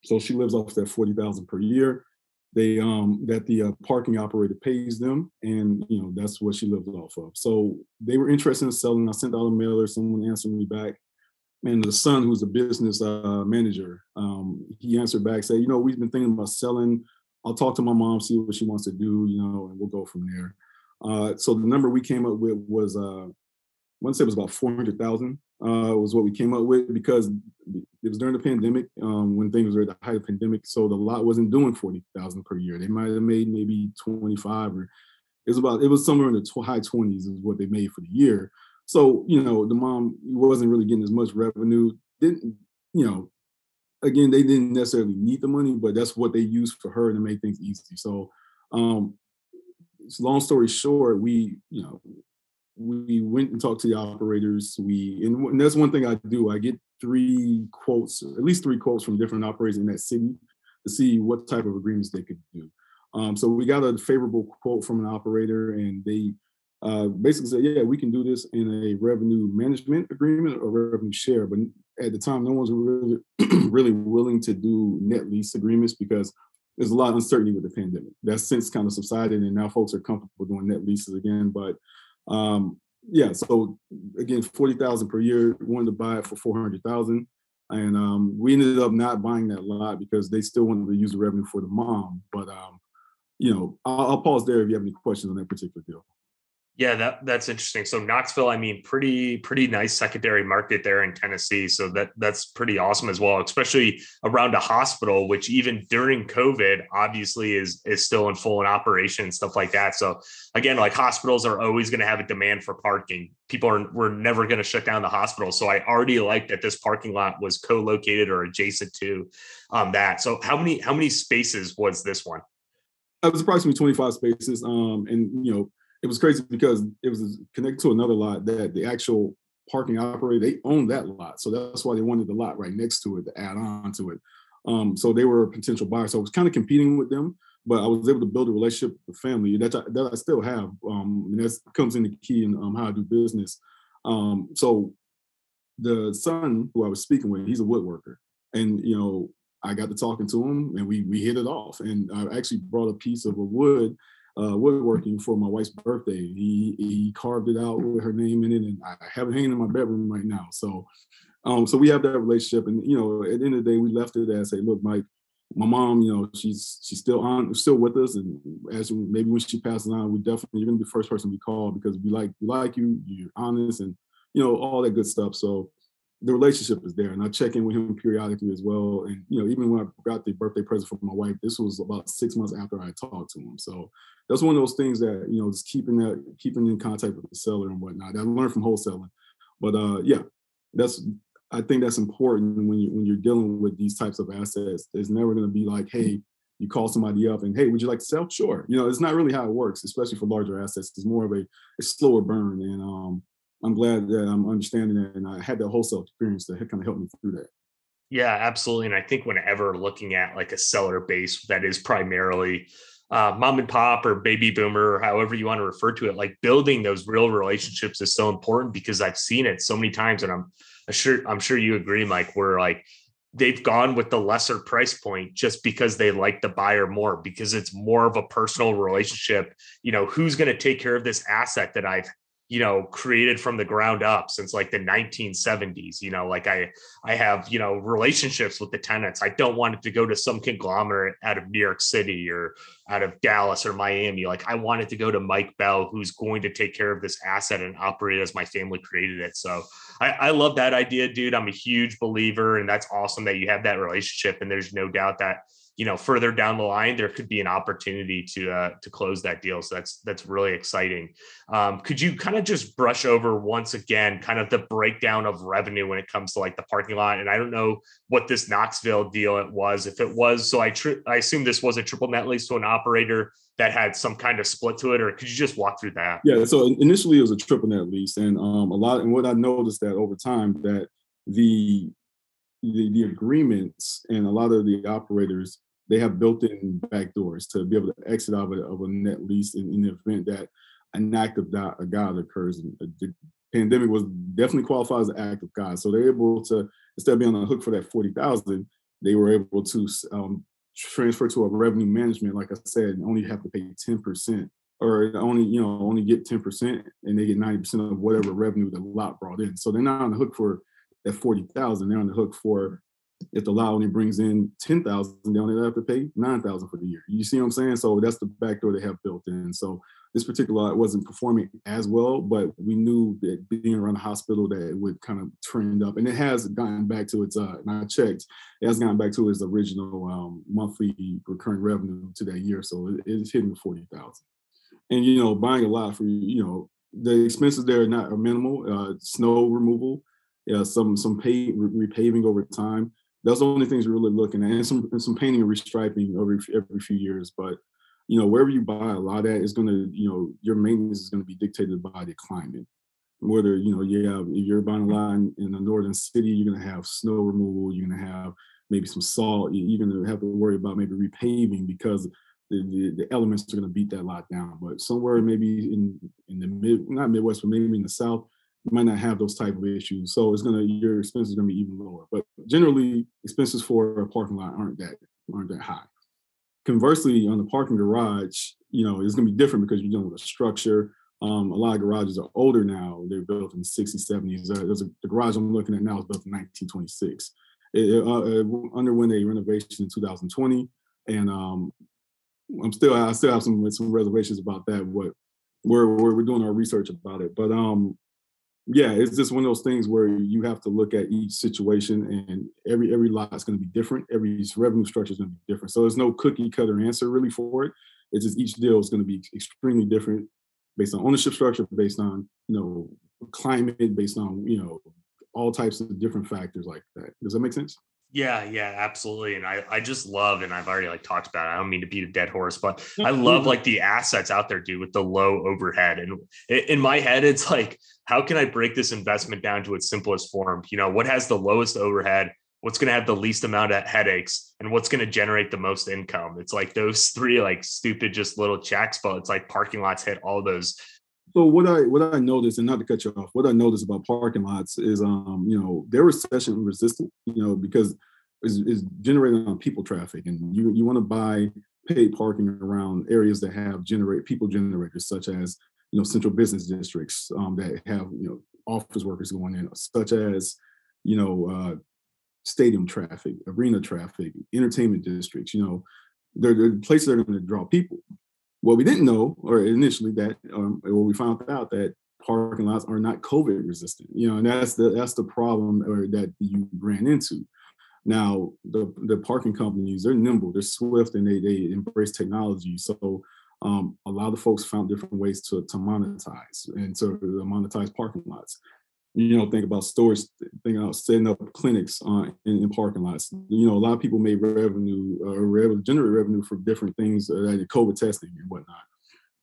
So she lives off that 40,000 per year. They um, that the uh, parking operator pays them, and you know that's what she lives off of. So they were interested in selling. I sent out a mailer. Someone answered me back and the son who's a business uh, manager um, he answered back say you know we've been thinking about selling i'll talk to my mom see what she wants to do you know and we'll go from there uh, so the number we came up with was uh, say it was about 400,000 uh, was what we came up with because it was during the pandemic um, when things were at the height of the pandemic. So the lot wasn't doing 40,000 per year. They might have made maybe 25 or it was about, it was somewhere in the high 20s is what they made for the year. So, you know, the mom wasn't really getting as much revenue. Didn't, you know, again, they didn't necessarily need the money, but that's what they used for her to make things easy. So, um, long story short, we, you know, we went and talked to the operators. We and that's one thing I do. I get three quotes, at least three quotes from different operators in that city to see what type of agreements they could do. Um, so we got a favorable quote from an operator, and they uh, basically said, "Yeah, we can do this in a revenue management agreement or revenue share." But at the time, no one's really <clears throat> really willing to do net lease agreements because there's a lot of uncertainty with the pandemic. That's since kind of subsided, and now folks are comfortable doing net leases again. But um, yeah, so again, forty thousand per year. Wanted to buy it for four hundred thousand, and um, we ended up not buying that lot because they still wanted to use the revenue for the mom. But um, you know, I'll, I'll pause there if you have any questions on that particular deal. Yeah, that that's interesting. So Knoxville, I mean, pretty pretty nice secondary market there in Tennessee. So that that's pretty awesome as well, especially around a hospital, which even during COVID, obviously is is still in full in operation and stuff like that. So again, like hospitals are always going to have a demand for parking. People are we're never going to shut down the hospital. So I already like that this parking lot was co-located or adjacent to um, that. So how many how many spaces was this one? It was approximately 25 spaces. Um, and you know it was crazy because it was connected to another lot that the actual parking operator they owned that lot, so that's why they wanted the lot right next to it to add on to it. Um, so they were a potential buyer. So I was kind of competing with them, but I was able to build a relationship with the family that I, that I still have. Um, and that comes in the key in um, how I do business. Um, so the son who I was speaking with, he's a woodworker, and you know I got to talking to him, and we we hit it off. And I actually brought a piece of a wood uh, woodworking for my wife's birthday. He he carved it out with her name in it, and I have it hanging in my bedroom right now. So, um, so we have that relationship, and you know, at the end of the day, we left it as, say, look, Mike, my mom, you know, she's she's still on, still with us, and as maybe when she passes on, we definitely you're gonna be the first person we call because we like we like you, you're honest, and you know all that good stuff. So the relationship is there and I check in with him periodically as well. And, you know, even when I got the birthday present from my wife, this was about six months after I talked to him. So that's one of those things that, you know, just keeping that, keeping in contact with the seller and whatnot. I learned from wholesaling. But uh, yeah, that's, I think that's important when you when you're dealing with these types of assets. There's never going to be like, hey, you call somebody up and hey, would you like to sell? Sure. You know, it's not really how it works, especially for larger assets. It's more of a, a slower burn. And um, I'm glad that I'm understanding that and I had that wholesale experience that kind of helped me through that. Yeah, absolutely. And I think whenever looking at like a seller base that is primarily uh, mom and pop or baby boomer, or however you want to refer to it, like building those real relationships is so important because I've seen it so many times, and I'm sure I'm sure you agree, Mike. Where like they've gone with the lesser price point just because they like the buyer more because it's more of a personal relationship. You know, who's going to take care of this asset that I've you know created from the ground up since like the 1970s you know like i i have you know relationships with the tenants. I don't want it to go to some conglomerate out of new york city or out of dallas or miami. Like i want it to go to mike bell who's going to take care of this asset and operate as my family created it. So I, I love that idea dude. I'm a huge believer and that's awesome that you have that relationship and there's no doubt that you know further down the line there could be an opportunity to uh, to close that deal. So that's that's really exciting. Um, could you kind of just brush over once again kind of the breakdown of revenue when it comes to like the parking lot? And i don't know what this knoxville deal it was. If it was so i tr- i assume this was a triple net lease to an operator that had some kind of split to it or could you just walk through that? Yeah so initially it was a triple net lease and um, a lot and what i noticed that over time that the the, the agreements and a lot of the operators they have built-in back doors to be able to exit out of a, of a net lease in, in, the event that an act of God occurs. The pandemic was definitely qualified as an act of God, so they're able to instead of being on the hook for that forty thousand, they were able to um, transfer to a revenue management, like I said, and only have to pay ten percent or only you know only get 10% and they get 90% of whatever revenue the lot brought in so they're not on the hook for that 40000 they're on the hook for if the lot only brings in 10000 they only have to pay 9000 for the year. You see what i'm saying? So that's the backdoor they have built in. So this particular lot wasn't performing as well but we knew that being around the hospital that it would kind of trend up. And it has gotten back to its uh and i checked it has gotten back to its original um, monthly recurring revenue to that year. So it, it's hitting 40000 and you know buying a lot for you know the expenses there are not are minimal. Uh, snow removal, yeah, some some pay repaving over time. That's the only things we're really looking at, and some and some painting and restriping every every few years. But you know wherever you buy a lot at is going to you know your maintenance is going to be dictated by the climate. Whether you know yeah if you're buying a lot in, in the northern city, you're going to have snow removal. You're going to have maybe some salt. You're going to have to worry about maybe repaving because the, the, the elements are going to beat that lot down. But somewhere maybe in in the mid, not Midwest, but maybe in the South, you might not have those type of issues. So it's gonna your expenses gonna be even lower. But generally, expenses for a parking lot aren't that aren't that high. Conversely, on the parking garage, you know, it's gonna be different because you're dealing with a structure. Um, a lot of garages are older now. They're built in the 60s, 70s. Uh, there's a, the garage I'm looking at now is built in 1926. It, uh, it underwent a renovation in 2020, and um, I'm still I still have some some reservations about that. What we're we're doing our research about it, but um, yeah, it's just one of those things where you have to look at each situation, and every every lot is going to be different. Every revenue structure is going to be different. So there's no cookie cutter answer really for it. It's just each deal is going to be extremely different based on ownership structure, based on you know climate, based on you know all types of different factors like that. Does that make sense? Yeah, yeah, absolutely. And I, I just love, and I've already like talked about it. I don't mean to beat a dead horse, but I love <laughs> like the assets out there, dude, with the low overhead. And in my head, it's like, how can I break this investment down to its simplest form? You know, what has the lowest overhead? What's going to have the least amount of headaches and what's going to generate the most income? It's like those three like stupid, just little checks, but it's like parking lots hit all those so what I what I noticed, and not to cut you off, what I noticed about parking lots is, um, you know, they're recession resistant, you know, because it's, it's generated on people traffic, and you you want to buy paid parking around areas that have generate people generators, such as you know central business districts um, that have you know office workers going in, such as you know uh, stadium traffic, arena traffic, entertainment districts. You know, they're, they're places that are going to draw people. What we didn't know, or initially that, um, or we found out that parking lots are not COVID resistant. You know, and that's the that's the problem or that you ran into. Now, the the parking companies they're nimble, they're swift, and they they embrace technology. So um, a lot of folks found different ways to to monetize and to monetize parking lots you know, think about stores, think about setting up clinics uh, in, in, parking lots. You know, a lot of people made revenue uh, revenue, generate revenue for different things, uh, like COVID testing and whatnot.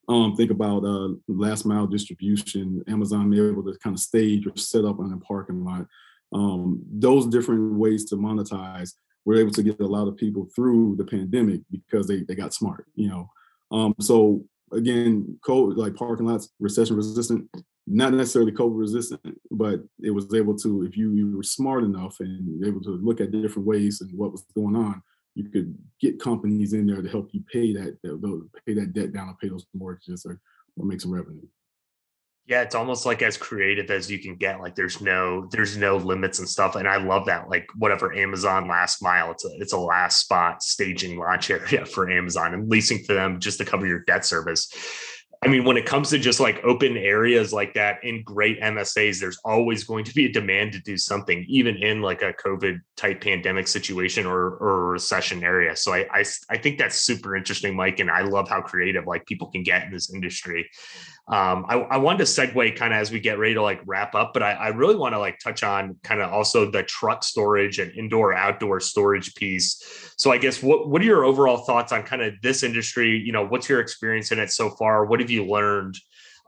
Um, think about uh, last mile distribution. Amazon be able to kind of stage or set up on a parking lot. Um, those different ways to monetize were able to get a lot of people through the pandemic because they, they got smart, you know. Um, so again, COVID, like parking lots, recession resistant, not necessarily COVID resistant, but it was able to, if you, you were smart enough and able to look at different ways and what was going on, you could get companies in there to help you pay that, pay that debt down or pay those mortgages or, or make some revenue. Yeah, it's almost like as creative as you can get. Like there's no there's no limits and stuff. And I love that. Like whatever Amazon last mile, it's a it's a last spot staging launch area <laughs> for Amazon and leasing to them just to cover your debt service. I mean, when it comes to just like open areas like that in great MSAs, there's always going to be a demand to do something, even in like a COVID type pandemic situation or, or recession area. So I, I, I think that's super interesting, Mike. And I love how creative like people can get in this industry. Um, I, I wanted to segue kind of as we get ready to like wrap up, but I, I really want to like touch on kind of also the truck storage and indoor outdoor storage piece. So I guess what what are your overall thoughts on kind of this industry? You know, what's your experience in it so far? What have you learned?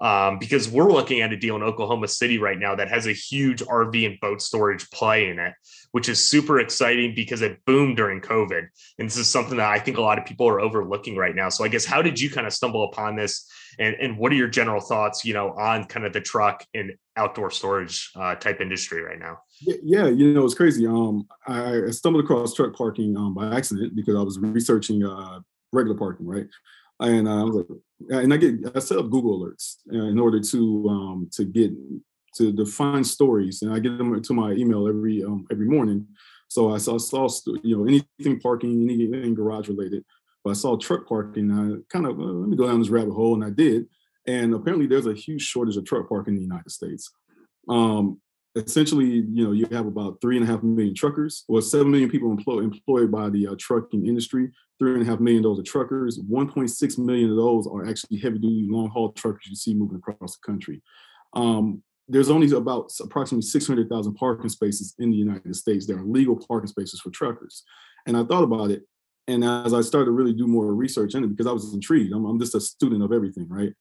Um, because we're looking at a deal in Oklahoma City right now that has a huge RV and boat storage play in it, which is super exciting because it boomed during COVID. And this is something that I think a lot of people are overlooking right now. So I guess how did you kind of stumble upon this and, and what are your general thoughts, you know, on kind of the truck and outdoor storage uh, type industry right now? Yeah, you know, it's crazy. Um, I, stumbled across truck parking um, by accident because I was researching uh, regular parking, right? and uh, I was like, and I get I set up Google alerts uh, in order to um, to get to define stories, and I get them to my email every um, every morning. So I saw, saw you know anything parking, anything garage related. But I saw truck parking. I kind of let me go down this rabbit hole, and I did. And apparently, there's a huge shortage of truck parking in the United States. Um, essentially, you know, you have about three and a half million truckers, or seven million people employed employed by the uh, trucking industry. Three and a half million of those are truckers. 1.6 million of those are actually heavy duty, long haul truckers you see moving across the country. Um, there's only about approximately 600,000 parking spaces in the United States. There are legal parking spaces for truckers. And I thought about it. And as I started to really do more research in it, because I was intrigued, I'm, I'm just a student of everything, right?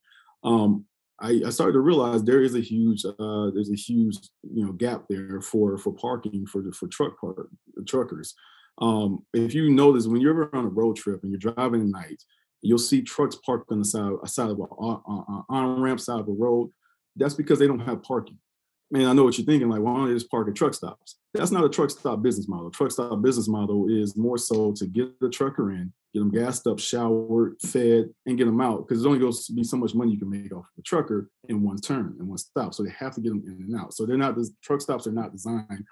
Um, I, I, started to realize there is a huge uh, there's a huge you know gap there for for parking for for truck park, truckers. Um, if you notice when you're ever on a road trip and you're driving at night, you'll see trucks parked on the side side of a on ramp side of a road. That's because they don't have parking. Man, I know what you're thinking. Like, why don't they just park at truck stops? That's not a truck stop business model. Truck stop business model is more so to get the trucker in, get them gassed up, showered, fed, and get them out. Because it only goes to be so much money you can make off the trucker in one turn, in one stop. So they have to get them in and out. So they're not the truck stops are not designed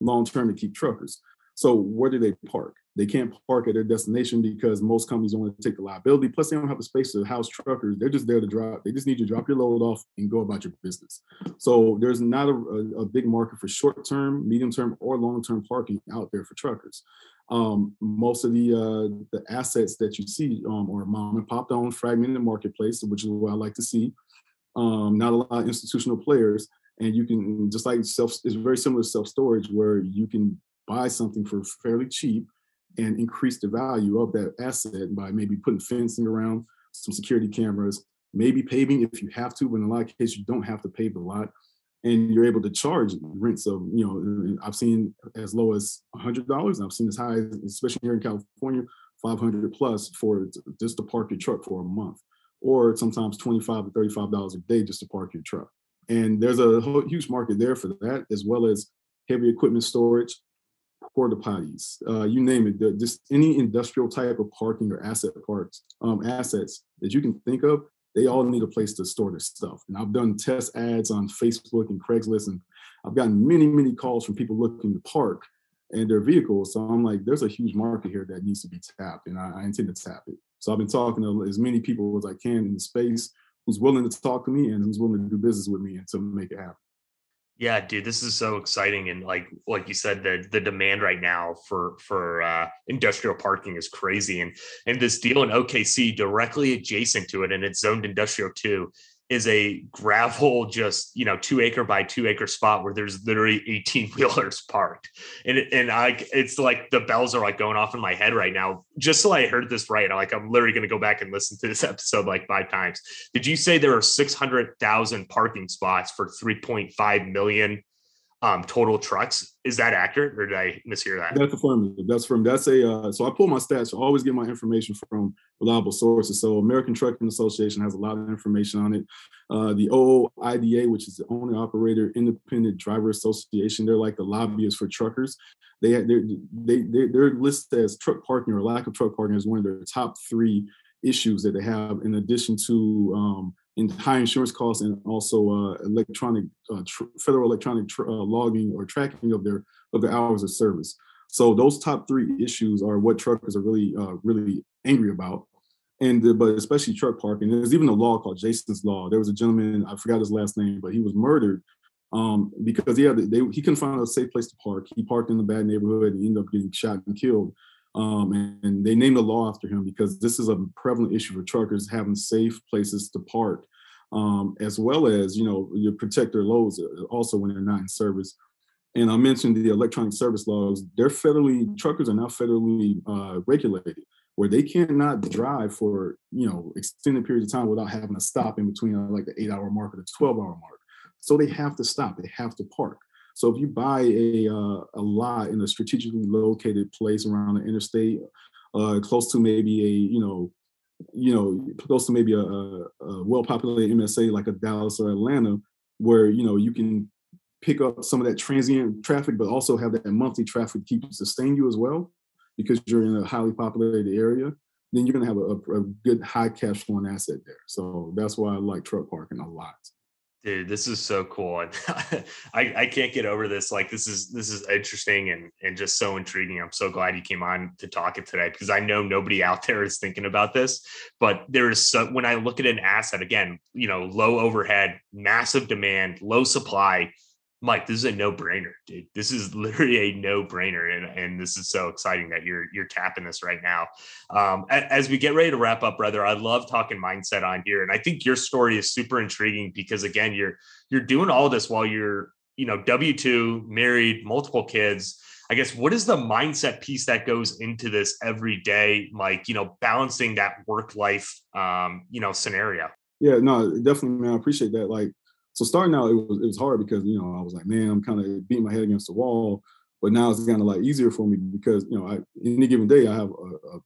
long term to keep truckers. So where do they park? They can't park at their destination because most companies don't want to take the liability. Plus, they don't have the space to house truckers. They're just there to drop. They just need you to drop your load off and go about your business. So there's not a, a, big market for short term, medium term, or long term parking out there for truckers. Um, most of the uh, the assets that you see um, are mom and pop owned fragmented marketplace, which is what I like to see. Um, not a lot of institutional players, and you can just like self. It's very similar to self storage, where you can buy something for fairly cheap and increase the value of that asset by maybe putting fencing around, some security cameras, maybe paving if you have to, but in a lot of cases you don't have to pave the lot. And you're able to charge rents of, you know, I've seen as low as $100. I've seen as high, as, especially here in California, 500 plus for just to park your truck for a month, or sometimes 25 to $35 a day just to park your truck. And there's a huge market there for that, as well as heavy equipment storage, porta potties, uh, you name it, just any industrial type of parking or asset parks, um, assets that you can think of, they all need a place to store their stuff. And I've done test ads on Facebook and Craigslist, and I've gotten many, many calls from people looking to park and their vehicles. So I'm like, there's a huge market here that needs to be tapped, and I, I intend to tap it. So I've been talking to as many people as I can in the space who's willing to talk to me and who's willing to do business with me and to make it happen. Yeah, dude, this is so exciting, and like like you said, the the demand right now for for uh, industrial parking is crazy, and and this deal in OKC directly adjacent to it, and it's zoned industrial too, is a gravel, just you know, two acre by two acre spot where there's literally 18 <laughs> wheelers parked, and and I, it's like the bells are like going off in my head right now. Just so I heard this right, like I'm literally going to go back and listen to this <laughs> episode like five times. Did you say there are 600,000 parking spots for 3.5 million um, total trucks. Is that accurate, or did I mishear that? That's affirmative. That's from that's a. Uh, so I pull my stats. I always get my information from reliable sources. So American Trucking Association has a lot of information on it. Uh, the OOIDA, which is the Owner Operator Independent Driver Association, they're like the lobbyists for truckers. They they they they're listed as truck parking or lack of truck parking is one of their top three issues that they have, in addition to um, in high insurance costs and also uh, electronic uh, tr- federal electronic tr- uh, logging or tracking of their of their hours of service. So those top three issues are what truckers are really really angry about, and but especially truck parking. There's even a law called Jason's Law. There was a gentleman I forgot his last name, but he was murdered um, because he had they, he couldn't find a safe place to park. He parked in a bad neighborhood and ended up getting shot and killed. Um, and, and, they named the law after him because this is a prevalent issue for truckers having safe places to park, um, as well as you know you protect their loads uh, also when they're not in service. And I mentioned the electronic service laws; they're federally truckers are now federally uh, regulated, where they cannot drive for you know extended periods of time without having a stop in between uh, like the eight hour mark or the 12 hour mark. So they have to stop, they have to park. So if you buy a, uh, a lot in a strategically located place around the interstate, uh, close to maybe a, you know, you know, close to maybe a, a well-populated MSA like a Dallas or Atlanta, where you know you can pick up some of that transient traffic, but also have that monthly traffic keep sustain you as well, because you're in a highly populated area. Then you're to have a, a, good high cash flowing asset there. So that's why I like truck parking a lot. Dude, this is so cool. And <laughs> I, I can't get over this. Like this is this is interesting and and just so intriguing. I'm so glad you came on to talk it today because I know nobody out <laughs> there is thinking about this. But there is so when I look at an asset again, you know, low overhead, massive demand, low supply Mike, this is a no-brainer, dude. This is <laughs> literally a no-brainer, and and this is so exciting that you're you're tapping this right now. Um, as we get ready to wrap up, brother, I love talking mindset on here, and I think your story is super intriguing because again, you're you're doing all this while you're you know W two, married, multiple kids. I guess what is the mindset piece that goes into this every day, Mike? You know, balancing that work life, um, you know, scenario. Yeah, no, definitely, man. I appreciate that. Like so starting out, it was it was hard because you know I was like, man, I'm kind of beating my head against the wall. But now it's kind of like easier for me because you know, I, any given day I have a, a,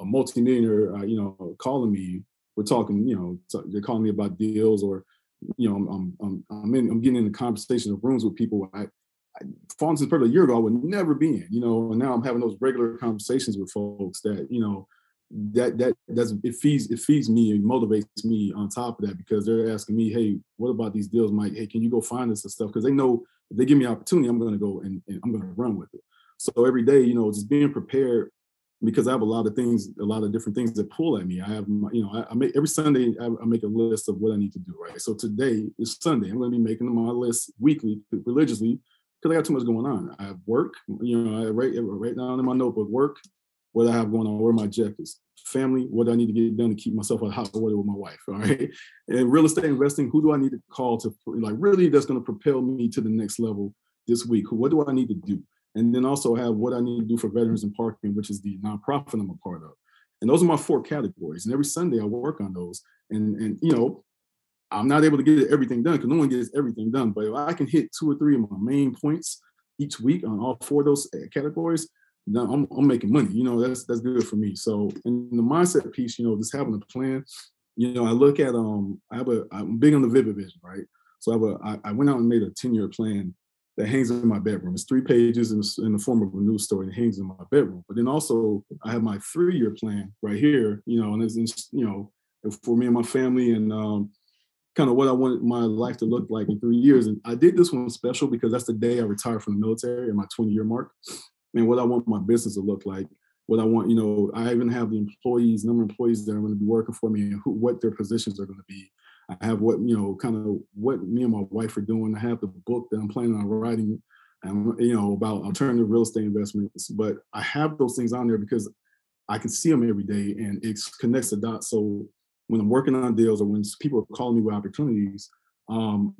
a multimillionaire, uh, you know, calling me. We're talking, you know, they're calling me about deals, or you know, I'm I'm I'm, in, I'm getting in the conversation of rooms with people. I, I for instance, probably a year ago, I would never be in, you know, and now I'm having those regular conversations with folks that you know that that that's it feeds it feeds me and motivates me on top of that because they're asking me, hey, what about these deals, Mike? Hey, can you go find us and stuff? Because they know if they give me opportunity, I'm to go and, and I'm to run with it. So every day, you know, just being prepared because I have a lot of things, a lot of different things that pull at me. I have, my, you know, I, I make every Sunday I, I, make a list of what I need to do. Right. So today is Sunday. I'm going to be making my list weekly, religiously, because I got too much going on. I have work. You know, I write write down in my notebook work, what I have going on, where my objectives, family, what I need to get done to keep myself a hot water with my wife. All right. <laughs> And real estate investing, who do I need to call to like really that's going to propel me to the next level this week? What do I need to do? And then also have what I need to do for Veterans in Parking, which is the nonprofit I'm a part of. And those are my four categories. And every Sunday I work on those. And and you know, I'm not able to get everything done because no one gets everything done. But if I can hit two or three of my main points each week on all four of those eh, categories, I'm, I'm making money. You know, that's that's good for me. So in the mindset piece, you know, just having a plan. You know, I look at um, I have a I'm big on the vivid vision, right? So I have a I, I went out and made a 10 year plan that hangs in my bedroom. It's three pages in, in the form of a news story that hangs in my bedroom. But then also I have my three year plan right here. You know, and it's you know for me and my family and um, kind of what I want my life to look like in three years. And I did this one special because that's the day I retired from the military at my 20 year mark and what I want my business to look like. What I want, you know, I even have the employees, number of employees that are going to be working for me and who, what their positions are going to be. I have what, you know, kind of what me and my wife are doing. I have the book that I'm planning on writing, and you know, about alternative real estate investments. But I have those things on there because I can see them every day and it connects the dots. So when I'm working on deals or when people are calling me with opportunities, um,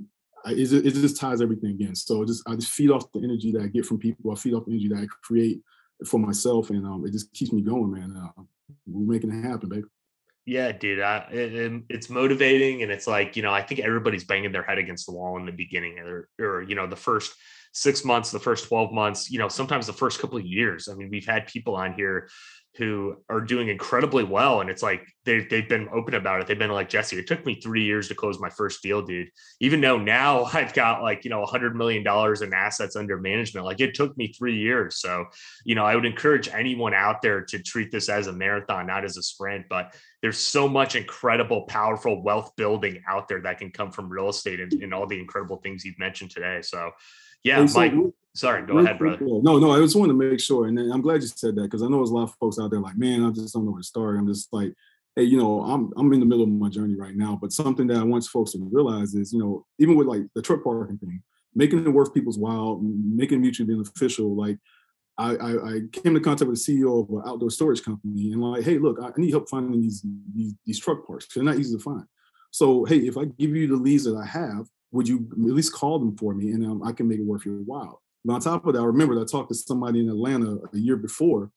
it just, it just ties everything in. So just I just feed off the energy that I get from people. I feed off the energy that I create for myself, and um, it just keeps me going, man. Uh, we're making it happen, baby. Yeah, dude, I, it, it's motivating, and it's like you know, I think everybody's banging their head against the wall in the beginning, or, or you know, the first six months, the first twelve months, you know, sometimes the first couple of years. I mean, we've had people on here who are doing incredibly well. And it's like they, they've been open about it. They've been like, Jesse, it took me three years to close my first deal, dude. Even though now <laughs> I've got like, you know, a $100 million in assets under management, like it took me three years. So, you know, I would encourage anyone out there to treat this as a marathon, not as a sprint. But there's so much incredible, powerful wealth building out there that can come from real estate and, and all the incredible things you've mentioned today. So, yeah, so, Mike. Sorry, go ahead, brother. No, no, I just wanted to make sure, and I'm glad you said that because I know there's a lot of folks out there like, man, I just don't know where to start. I'm just like, hey, you know, I'm I'm in the middle of my journey right now, but something that I want folks to realize is, you know, even with like the truck parking thing, making it worth people's while, making mutually beneficial. Like, I, I, I came into contact with the CEO of an outdoor storage company, and like, hey, look, I need help finding these these, these truck parks. They're not easy to find. So, hey, if I give you the leads that I have, would you at least call them for me, and um, I can make it worth your while. But on top of that, I remember I talked to somebody in Atlanta a year before,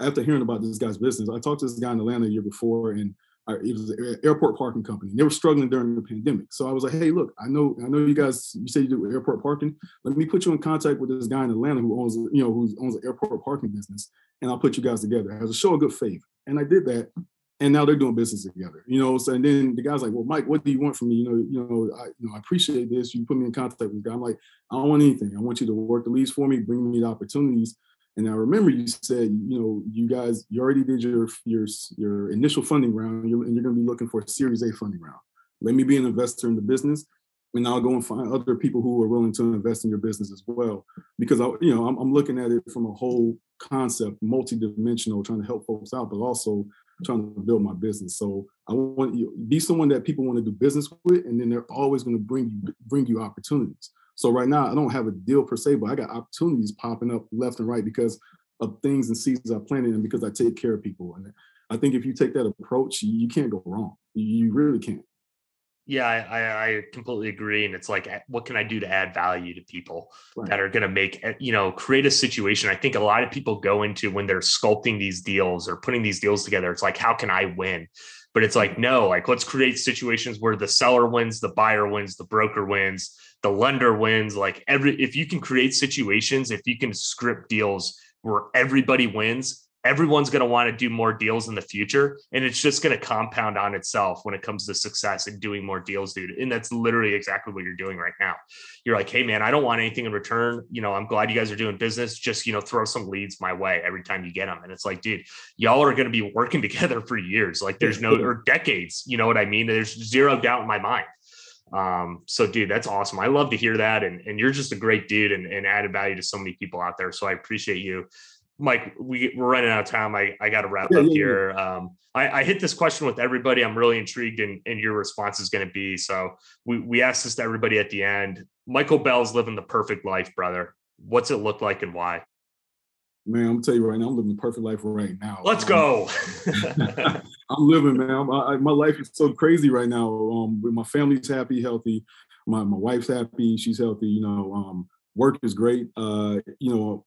after hearing about this guy's business, I talked to this guy in Atlanta a year before, and it was an airport parking company. They were struggling during the pandemic. So I was like, hey, look, I know, I know you guys, you say you do airport parking. Let me put you in contact with this guy in Atlanta who owns, you know, who owns an airport parking business, and I'll put you guys together as a show of good faith. And I did that. And now they're doing business together, you know. So and then the guy's like, "Well, Mike, what do you want from me? You know, you know, I, you know, I appreciate this. You put me in contact with the guy. I'm like, I don't want anything. I want you to work the leads for me, bring me the opportunities, and I remember you said, you know, you guys, you already did your your your initial funding round, you're, and you're going to be looking for a Series A funding round. Let me be an investor in the business, and I'll go and find other people who are willing to invest in your business as well. Because I, you know, I'm, I'm looking at it from a whole concept, multi-dimensional, trying to help folks out, but also trying to build my business. So I want you be someone that people want to do business with, and then they're always going to bring you bring you opportunities. So right now, I don't have a deal per se, but I got opportunities popping up left and right because of things and seeds I planted and because I take care of people. And I think if you take that approach, you can't go wrong. You really can't. Yeah, I, I completely agree. And it's like, what can I do to add value to people right. that are going to make, eh, you know, create a situation? I think a lot of people go into when they're sculpting these deals or putting these deals together. It's like, how can I win? But it's like, no, like let's create situations where the seller wins, the buyer wins, the broker wins, the lender wins. Like every, if you can create situations, if you can script deals where everybody wins, everyone's going to want to do more deals in the future and it's just going to compound on itself when it comes to success and doing more deals dude and that's literally exactly what you're doing right now you're like hey man i don't want anything in return you know i'm glad you guys are doing business just you know throw some leads my way every time you get them and it's like dude y'all are going to be working <laughs> together for years like there's no or decades you know what i mean there's zero doubt in my mind um, so dude, that's awesome. I love to hear that. And, and you're just a great dude and, and added value to so many people out there. So I appreciate you. Mike, we, we're running out of time. I, I got to wrap yeah, up yeah, here. Yeah. Um, I, I hit this question with everybody. I'm really intrigued in, in your response is going to be. So we, we asked this to everybody at the end. Michael Bell's living the perfect life, brother. What's it look like and why? Man, I'm tell you right now, I'm living the perfect life right now. Let's go. <laughs> I'm living, man. I, my life is so crazy right now. Um, my family's happy, healthy. My my wife's happy, she's healthy. You know, um, work is great. Uh, you know,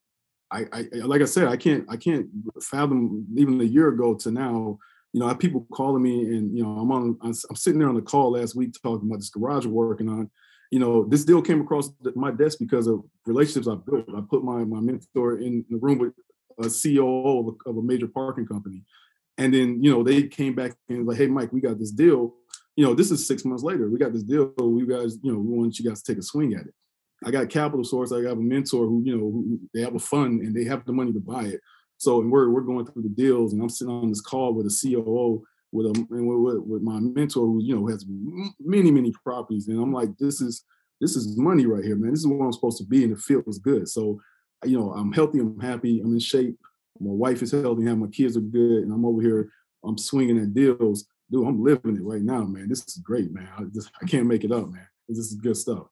I, I like I said, I can't I can't fathom even a year ago to now. You know, I have people calling me, and you know, I'm on. I'm, sitting there on the call last week talking about this garage we're working on, you know, this deal came across my desk because of relationships I built. I put my my mentor in the room with a CEO of a, of a major parking company, and then you know they came back and like, hey Mike, we got this deal. You know, this is six months later. We got this deal. We guys, you know, we want you guys to take a swing at it. I got capital source. I have a mentor who, you know, who, they have a fund and they have the money to buy it. So, and we're we're going through the deals, and I'm sitting on this call with a COO with a with, with my mentor who you know has many many properties, and I'm like, this is this is money right here, man. This is where I'm supposed to be, and it feels good. So, you know, I'm healthy, I'm happy, I'm in shape. My wife is healthy, and my kids are good, and I'm over here, I'm swinging at deals. Dude, I'm living it right now, man. This is great, man. I just I can't make it up, man. This is good stuff.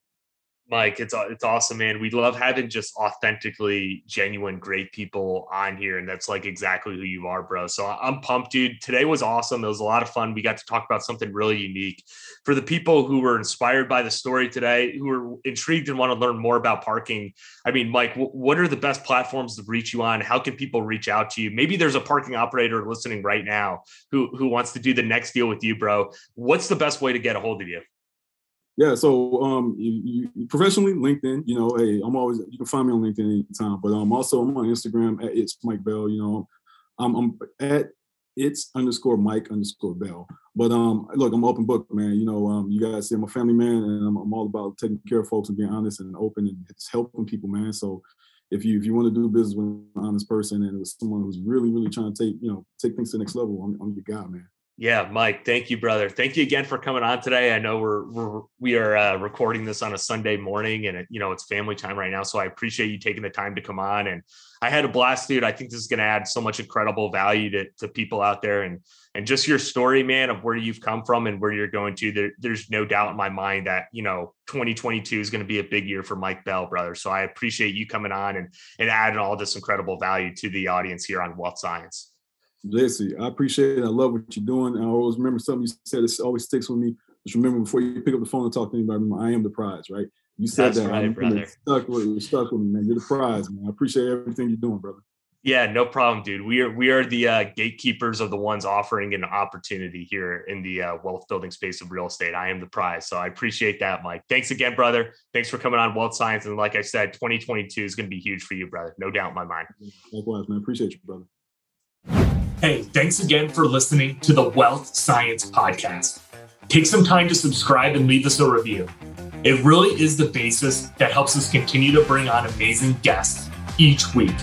Mike, it's uh, it's awesome, man. We love having just authentically genuine, great people on here, and that's like exactly who you are, bro. So I'm pumped, dude. Today was awesome. It was a lot of fun. We got to talk about something really unique for the people who were inspired by the story today, who are intrigued and want to learn more about parking. I mean, Mike, what are the best platforms to reach you on? How can people reach out to you? Maybe there's a parking operator listening right now who who wants to do the next deal with you, bro. What's the best way to get a hold of you? Yeah, so um, you, you, professionally LinkedIn, you know, hey, I'm always you can find me on LinkedIn anytime. But um, also I'm on Instagram at it's Mike Bell. You know, I'm, I'm at it's underscore Mike underscore Bell. But um, look, I'm open book, man. You know, um, you guys see I'm a family man, and I'm, I'm all about taking care of folks and being honest and open and just helping people, man. So if you if you want to do business with an honest person and with someone who's really really trying to take you know take things to the next level, I'm, I'm your guy, man. Yeah, Mike, thank you, brother. Thank you again for coming on today. I know we're we're we are uh, recording this on a Sunday morning, and it, you know it's family time right now. So I appreciate you taking the time to come on. And I had a blast, dude. I think this is going to add so much incredible value to to people out there, and and just your story, man, of where you've come from and where you're going to. There, there's no doubt in my mind that you know 2022 is going to be a big year for Mike Bell, brother. So I appreciate you coming on and and adding all this incredible value to the audience here on Wealth Science. Jesse, I appreciate it. I love what you're doing. I always remember something you said. It always sticks with me. Just remember before you pick up the phone and talk to anybody, I am the prize, right? You said That's that. Right, brother. Stuck with, you. stuck with me, man. You're the prize, man. I appreciate everything you're doing, brother. Yeah, no problem, dude. We are we are the uh, gatekeepers of the ones offering an opportunity here in the uh, wealth building space of real estate. I am the prize, so I appreciate that, Mike. Thanks again, brother. Thanks for coming on Wealth Science, and like I said, 2022 is going to be huge for you, brother. No doubt in my mind. Likewise, man. Appreciate you, brother. Hey, thanks again for listening to the Wealth Science Podcast. Take some time to subscribe and leave us a review. It really is the basis that helps us continue to bring on amazing guests each week.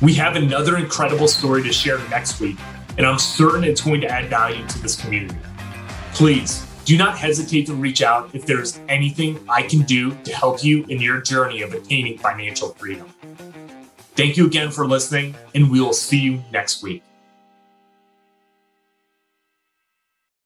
We have another incredible story to share next week, and I'm certain it's going to add value to this community. Please do not hesitate to reach out if there's anything I can do to help you in your journey of attaining financial freedom. Thank you again for listening, and we will see you next week.